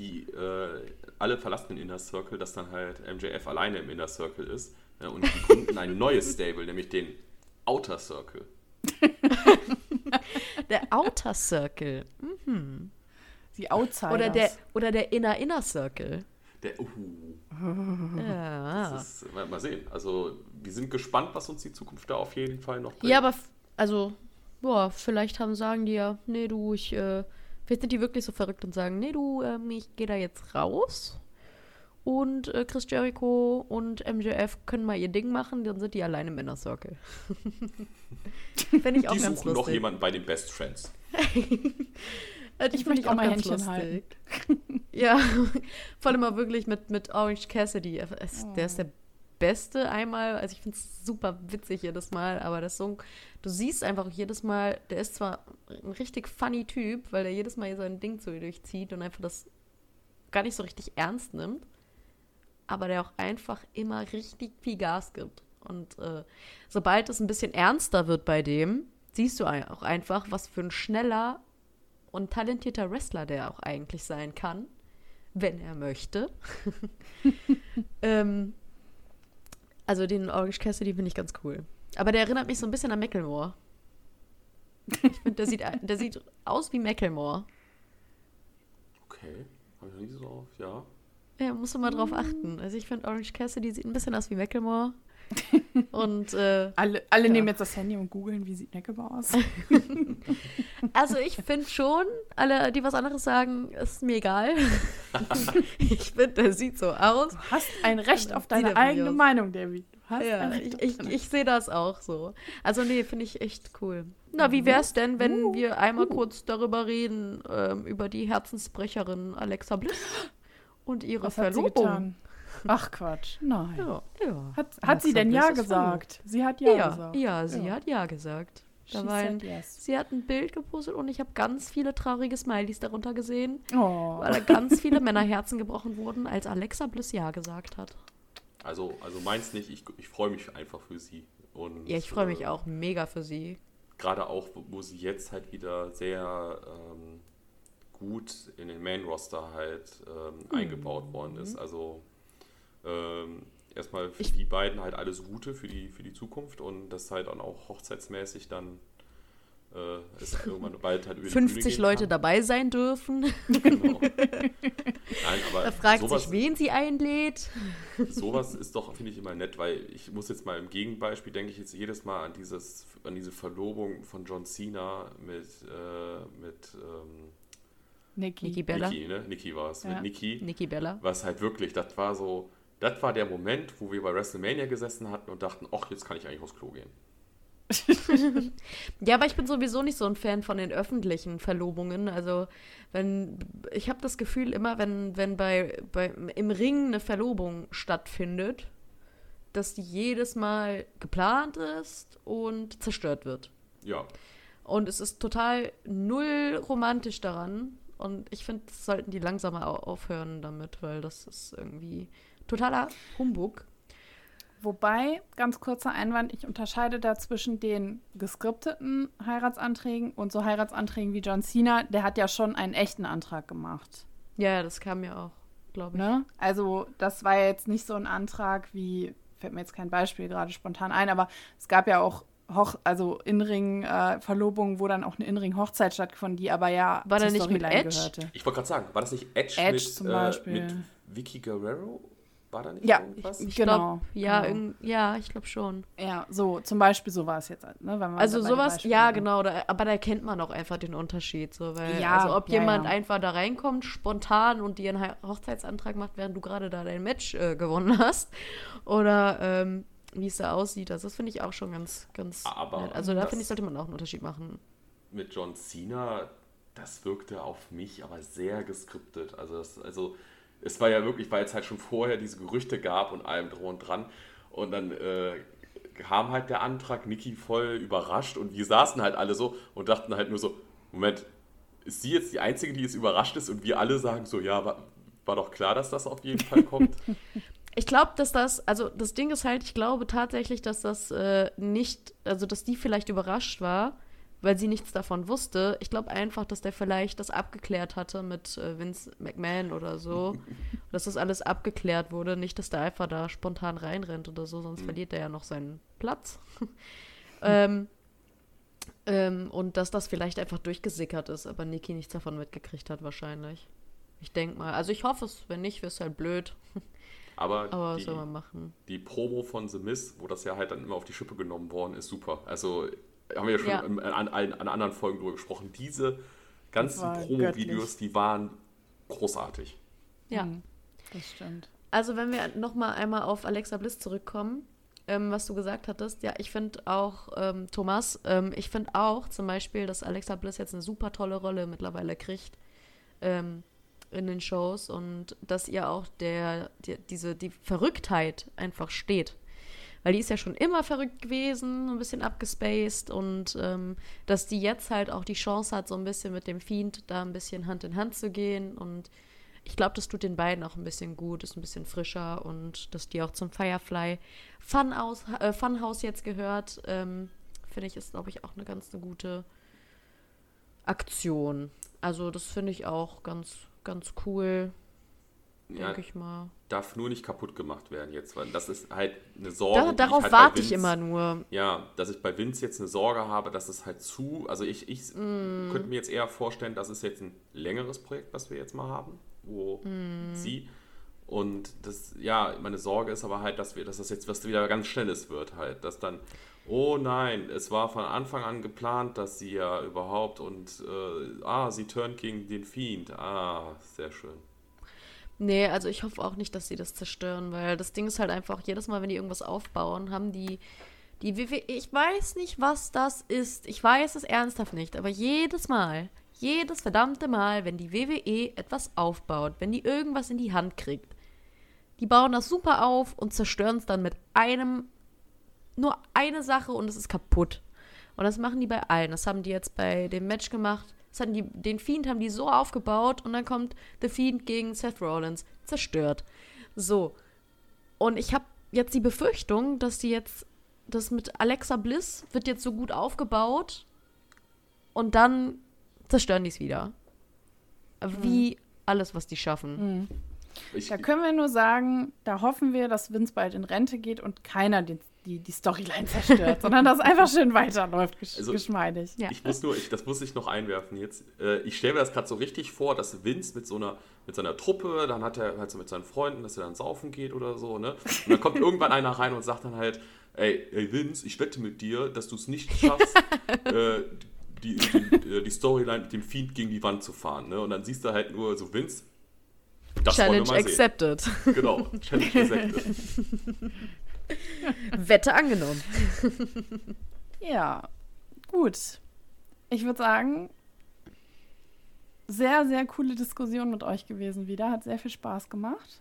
Die äh, alle verlassen den Inner Circle, dass dann halt MJF alleine im Inner Circle ist. Ne? Und die gründen ein neues Stable, nämlich den Outer Circle. der Outer Circle. Mhm. Die Outsiders. Oder der, oder der Inner Inner Circle. Der, uh. Ja. Ist, mal, mal, sehen. Also, wir sind gespannt, was uns die Zukunft da auf jeden Fall noch bringt. Ja, aber, also, boah, vielleicht haben, sagen die ja, nee, du, ich, äh, vielleicht sind die wirklich so verrückt und sagen, nee, du, ähm, ich gehe da jetzt raus und äh, Chris Jericho und MJF können mal ihr Ding machen, dann sind die alleine im Inner Circle. Fände ich auch die ganz suchen lustig. noch jemanden bei den Best Friends. ich möchte auch mal Händchen lustig. halten. ja, vor allem mal wirklich mit, mit Orange Cassidy. Oh. Der ist der Beste einmal. Also ich finde es super witzig jedes Mal, aber das Song, du siehst einfach jedes Mal, der ist zwar ein richtig funny Typ, weil der jedes Mal so ein Ding zu ihr durchzieht und einfach das gar nicht so richtig ernst nimmt aber der auch einfach immer richtig viel Gas gibt. Und äh, sobald es ein bisschen ernster wird bei dem, siehst du auch einfach, was für ein schneller und talentierter Wrestler der auch eigentlich sein kann, wenn er möchte. ähm, also den Orange Cassidy finde ich ganz cool. Aber der erinnert mich so ein bisschen an Macklemore. Ich finde, der sieht, der sieht aus wie Macklemore. Okay, habe ich nicht so auf, ja. Ja, musst du mal drauf achten. Also ich finde Orange Cassidy sieht ein bisschen aus wie Macklemore. Und äh, alle, alle ja. nehmen jetzt das Handy und googeln, wie sieht Macklemore aus. also ich finde schon, alle, die was anderes sagen, ist mir egal. ich finde, der sieht so aus. Du hast ein Recht auf deine eigene Meinung, David. ja, ich, ich, ich sehe das auch so. Also nee, finde ich echt cool. Na, wie wäre es denn, wenn uh, wir einmal uh. kurz darüber reden, ähm, über die Herzensbrecherin Alexa Bliss? und ihre Was Verlobung. Ach Quatsch, nein. Ja, ja. Hat, hat sie denn Ja gesagt? Sie hat Ja, ja gesagt. Ja, sie ja. hat Ja gesagt. Da war ein, yes. Sie hat ein Bild gepostet und ich habe ganz viele traurige Smileys darunter gesehen, oh. weil ganz viele Männerherzen gebrochen wurden, als Alexa Bliss Ja gesagt hat. Also, also meins nicht, ich, ich freue mich einfach für sie. Und, ja, ich freue mich äh, auch mega für sie. Gerade auch, wo sie jetzt halt wieder sehr ähm, gut in den Main-Roster halt ähm, mhm. eingebaut worden ist. Also ähm, erstmal für ich, die beiden halt alles Gute für die, für die Zukunft und das halt dann auch hochzeitsmäßig dann äh, es irgendwann bald halt über 50 Leute kann. dabei sein dürfen. Genau. Nein, aber da fragt sowas, sich, wen sie einlädt. Sowas ist doch, finde ich, immer nett, weil ich muss jetzt mal im Gegenbeispiel, denke ich jetzt jedes Mal an, dieses, an diese Verlobung von John Cena mit, äh, mit ähm, Niki. Niki Bella. Niki, ne? Niki war es. Ja. Mit Niki. Niki Bella. Was halt wirklich, das war so, das war der Moment, wo wir bei WrestleMania gesessen hatten und dachten, ach, jetzt kann ich eigentlich aufs Klo gehen. ja, aber ich bin sowieso nicht so ein Fan von den öffentlichen Verlobungen. Also, wenn ich habe das Gefühl immer, wenn, wenn bei, bei im Ring eine Verlobung stattfindet, dass die jedes Mal geplant ist und zerstört wird. Ja. Und es ist total null romantisch daran. Und ich finde, sollten die langsamer aufhören damit, weil das ist irgendwie totaler Humbug. Wobei, ganz kurzer Einwand, ich unterscheide da zwischen den geskripteten Heiratsanträgen und so Heiratsanträgen wie John Cena. Der hat ja schon einen echten Antrag gemacht. Ja, das kam ja auch, glaube ich. Ne? Also, das war jetzt nicht so ein Antrag wie, fällt mir jetzt kein Beispiel gerade spontan ein, aber es gab ja auch Hoch also Inring-Verlobungen, äh, wo dann auch eine Inring-Hochzeit stattgefunden, die aber ja war zur nicht Storyline mit Edge? gehörte. Ich wollte gerade sagen, war das nicht Edge, Edge mit, zum Beispiel. Äh, mit Vicky Guerrero? War da nicht ja, irgendwas? Ich, genau. Glaub, ja, genau. ja, ich glaube schon. Ja, so, zum Beispiel so war es jetzt. Ne, also sowas, ja, genau. Da, aber da kennt man auch einfach den Unterschied. So, weil, ja, also ob ja, jemand ja. einfach da reinkommt, spontan und dir einen Hochzeitsantrag macht, während du gerade da dein Match äh, gewonnen hast. Oder ähm, wie es da aussieht. Also das finde ich auch schon ganz, ganz aber nett. Also da finde ich, sollte man auch einen Unterschied machen. Mit John Cena, das wirkte auf mich aber sehr geskriptet. Also, das, also es war ja wirklich, weil es halt schon vorher diese Gerüchte gab und allem drum und dran. Und dann äh, kam halt der Antrag, Niki voll überrascht und wir saßen halt alle so und dachten halt nur so, Moment, ist sie jetzt die Einzige, die jetzt überrascht ist und wir alle sagen so, ja, war, war doch klar, dass das auf jeden Fall kommt. Ich glaube, dass das, also das Ding ist halt, ich glaube tatsächlich, dass das äh, nicht, also dass die vielleicht überrascht war, weil sie nichts davon wusste. Ich glaube einfach, dass der vielleicht das abgeklärt hatte mit äh, Vince McMahon oder so. dass das alles abgeklärt wurde. Nicht, dass der einfach da spontan reinrennt oder so, sonst mhm. verliert er ja noch seinen Platz. ähm, ähm, und dass das vielleicht einfach durchgesickert ist, aber Niki nichts davon mitgekriegt hat, wahrscheinlich. Ich denke mal. Also ich hoffe es, wenn nicht, wäre es halt blöd. Aber, aber die, was soll man machen? Die Promo von The Miz, wo das ja halt dann immer auf die Schippe genommen worden ist, super. Also haben wir ja schon ja. An, an, an, anderen Folgen drüber gesprochen. Diese ganzen Promo-Videos, die waren großartig. Ja, mhm. das stimmt. Also wenn wir noch mal einmal auf Alexa Bliss zurückkommen, ähm, was du gesagt hattest, ja, ich finde auch, ähm, Thomas, ähm, ich finde auch zum Beispiel, dass Alexa Bliss jetzt eine super tolle Rolle mittlerweile kriegt ähm, in den Shows und dass ihr auch der, die, diese, die Verrücktheit einfach steht weil die ist ja schon immer verrückt gewesen, ein bisschen abgespaced und ähm, dass die jetzt halt auch die Chance hat, so ein bisschen mit dem Fiend da ein bisschen Hand in Hand zu gehen und ich glaube, das tut den beiden auch ein bisschen gut, ist ein bisschen frischer und dass die auch zum Firefly Funhouse, äh, Funhouse jetzt gehört, ähm, finde ich, ist, glaube ich, auch eine ganz eine gute Aktion. Also das finde ich auch ganz, ganz cool ja, denke ich mal. Darf nur nicht kaputt gemacht werden jetzt, weil das ist halt eine Sorge. Da, darauf ich halt warte Vince, ich immer nur. Ja, dass ich bei Vince jetzt eine Sorge habe, dass es halt zu. Also ich, ich mm. könnte mir jetzt eher vorstellen, dass es jetzt ein längeres Projekt, was wir jetzt mal haben, wo mm. sie. Und das, ja, meine Sorge ist aber halt, dass wir, dass das jetzt was wieder ganz Schnelles wird, halt. Dass dann, oh nein, es war von Anfang an geplant, dass sie ja überhaupt und äh, ah, sie turnt gegen den Fiend. Ah, sehr schön. Nee, also ich hoffe auch nicht, dass sie das zerstören, weil das Ding ist halt einfach, jedes Mal, wenn die irgendwas aufbauen, haben die die WWE, ich weiß nicht, was das ist. Ich weiß es ernsthaft nicht, aber jedes Mal, jedes verdammte Mal, wenn die WWE etwas aufbaut, wenn die irgendwas in die Hand kriegt, die bauen das super auf und zerstören es dann mit einem, nur eine Sache und es ist kaputt. Und das machen die bei allen. Das haben die jetzt bei dem Match gemacht das hatten die, den Fiend haben die so aufgebaut und dann kommt The Fiend gegen Seth Rollins. Zerstört. So. Und ich habe jetzt die Befürchtung, dass die jetzt, das mit Alexa Bliss wird jetzt so gut aufgebaut und dann zerstören die es wieder. Wie mhm. alles, was die schaffen. Mhm. Ich, da können wir nur sagen, da hoffen wir, dass Vince bald in Rente geht und keiner den, die, die Storyline zerstört, sondern dass einfach schön weiterläuft, gesch also, geschmeidig. Ja. Ich muss nur, ich, das muss ich noch einwerfen jetzt. Äh, ich stelle mir das gerade so richtig vor, dass Vince mit so einer mit seiner Truppe, dann hat er halt so mit seinen Freunden, dass er dann saufen geht oder so, ne? Und dann kommt irgendwann einer rein und sagt dann halt, ey, ey Vince, ich wette mit dir, dass du es nicht schaffst, äh, die, die, äh, die, Storyline mit dem Fiend gegen die Wand zu fahren, ne? Und dann siehst du halt nur so Vince. Das Challenge accepted. Genau, Challenge accepted. Wette angenommen. ja, gut. Ich würde sagen, sehr, sehr coole Diskussion mit euch gewesen wieder. Hat sehr viel Spaß gemacht.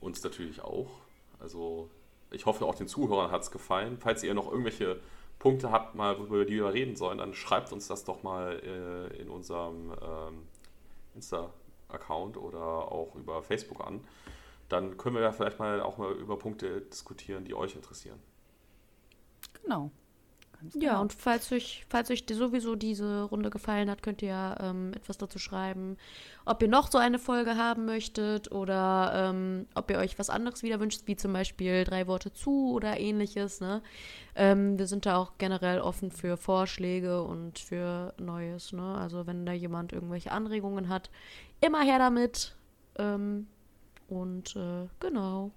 Uns natürlich auch. Also ich hoffe, auch den Zuhörern hat es gefallen. Falls ihr noch irgendwelche Punkte habt, mal, über die wir reden sollen, dann schreibt uns das doch mal äh, in unserem ähm, Insta-Account oder auch über Facebook an. Dann können wir ja vielleicht mal auch mal über Punkte diskutieren, die euch interessieren. Genau. Ja, genau. und falls euch, falls euch sowieso diese Runde gefallen hat, könnt ihr ähm, etwas dazu schreiben, ob ihr noch so eine Folge haben möchtet oder ähm, ob ihr euch was anderes wieder wünscht, wie zum Beispiel drei Worte zu oder ähnliches. Ne? Ähm, wir sind da auch generell offen für Vorschläge und für Neues. Ne? Also wenn da jemand irgendwelche Anregungen hat, immer her damit. Ähm, und äh, genau.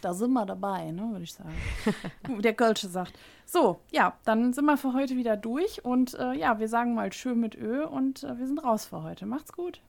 Da sind wir dabei, ne, würde ich sagen. Der Kölsche sagt. So, ja, dann sind wir für heute wieder durch und äh, ja, wir sagen mal schön mit Ö und äh, wir sind raus für heute. Macht's gut.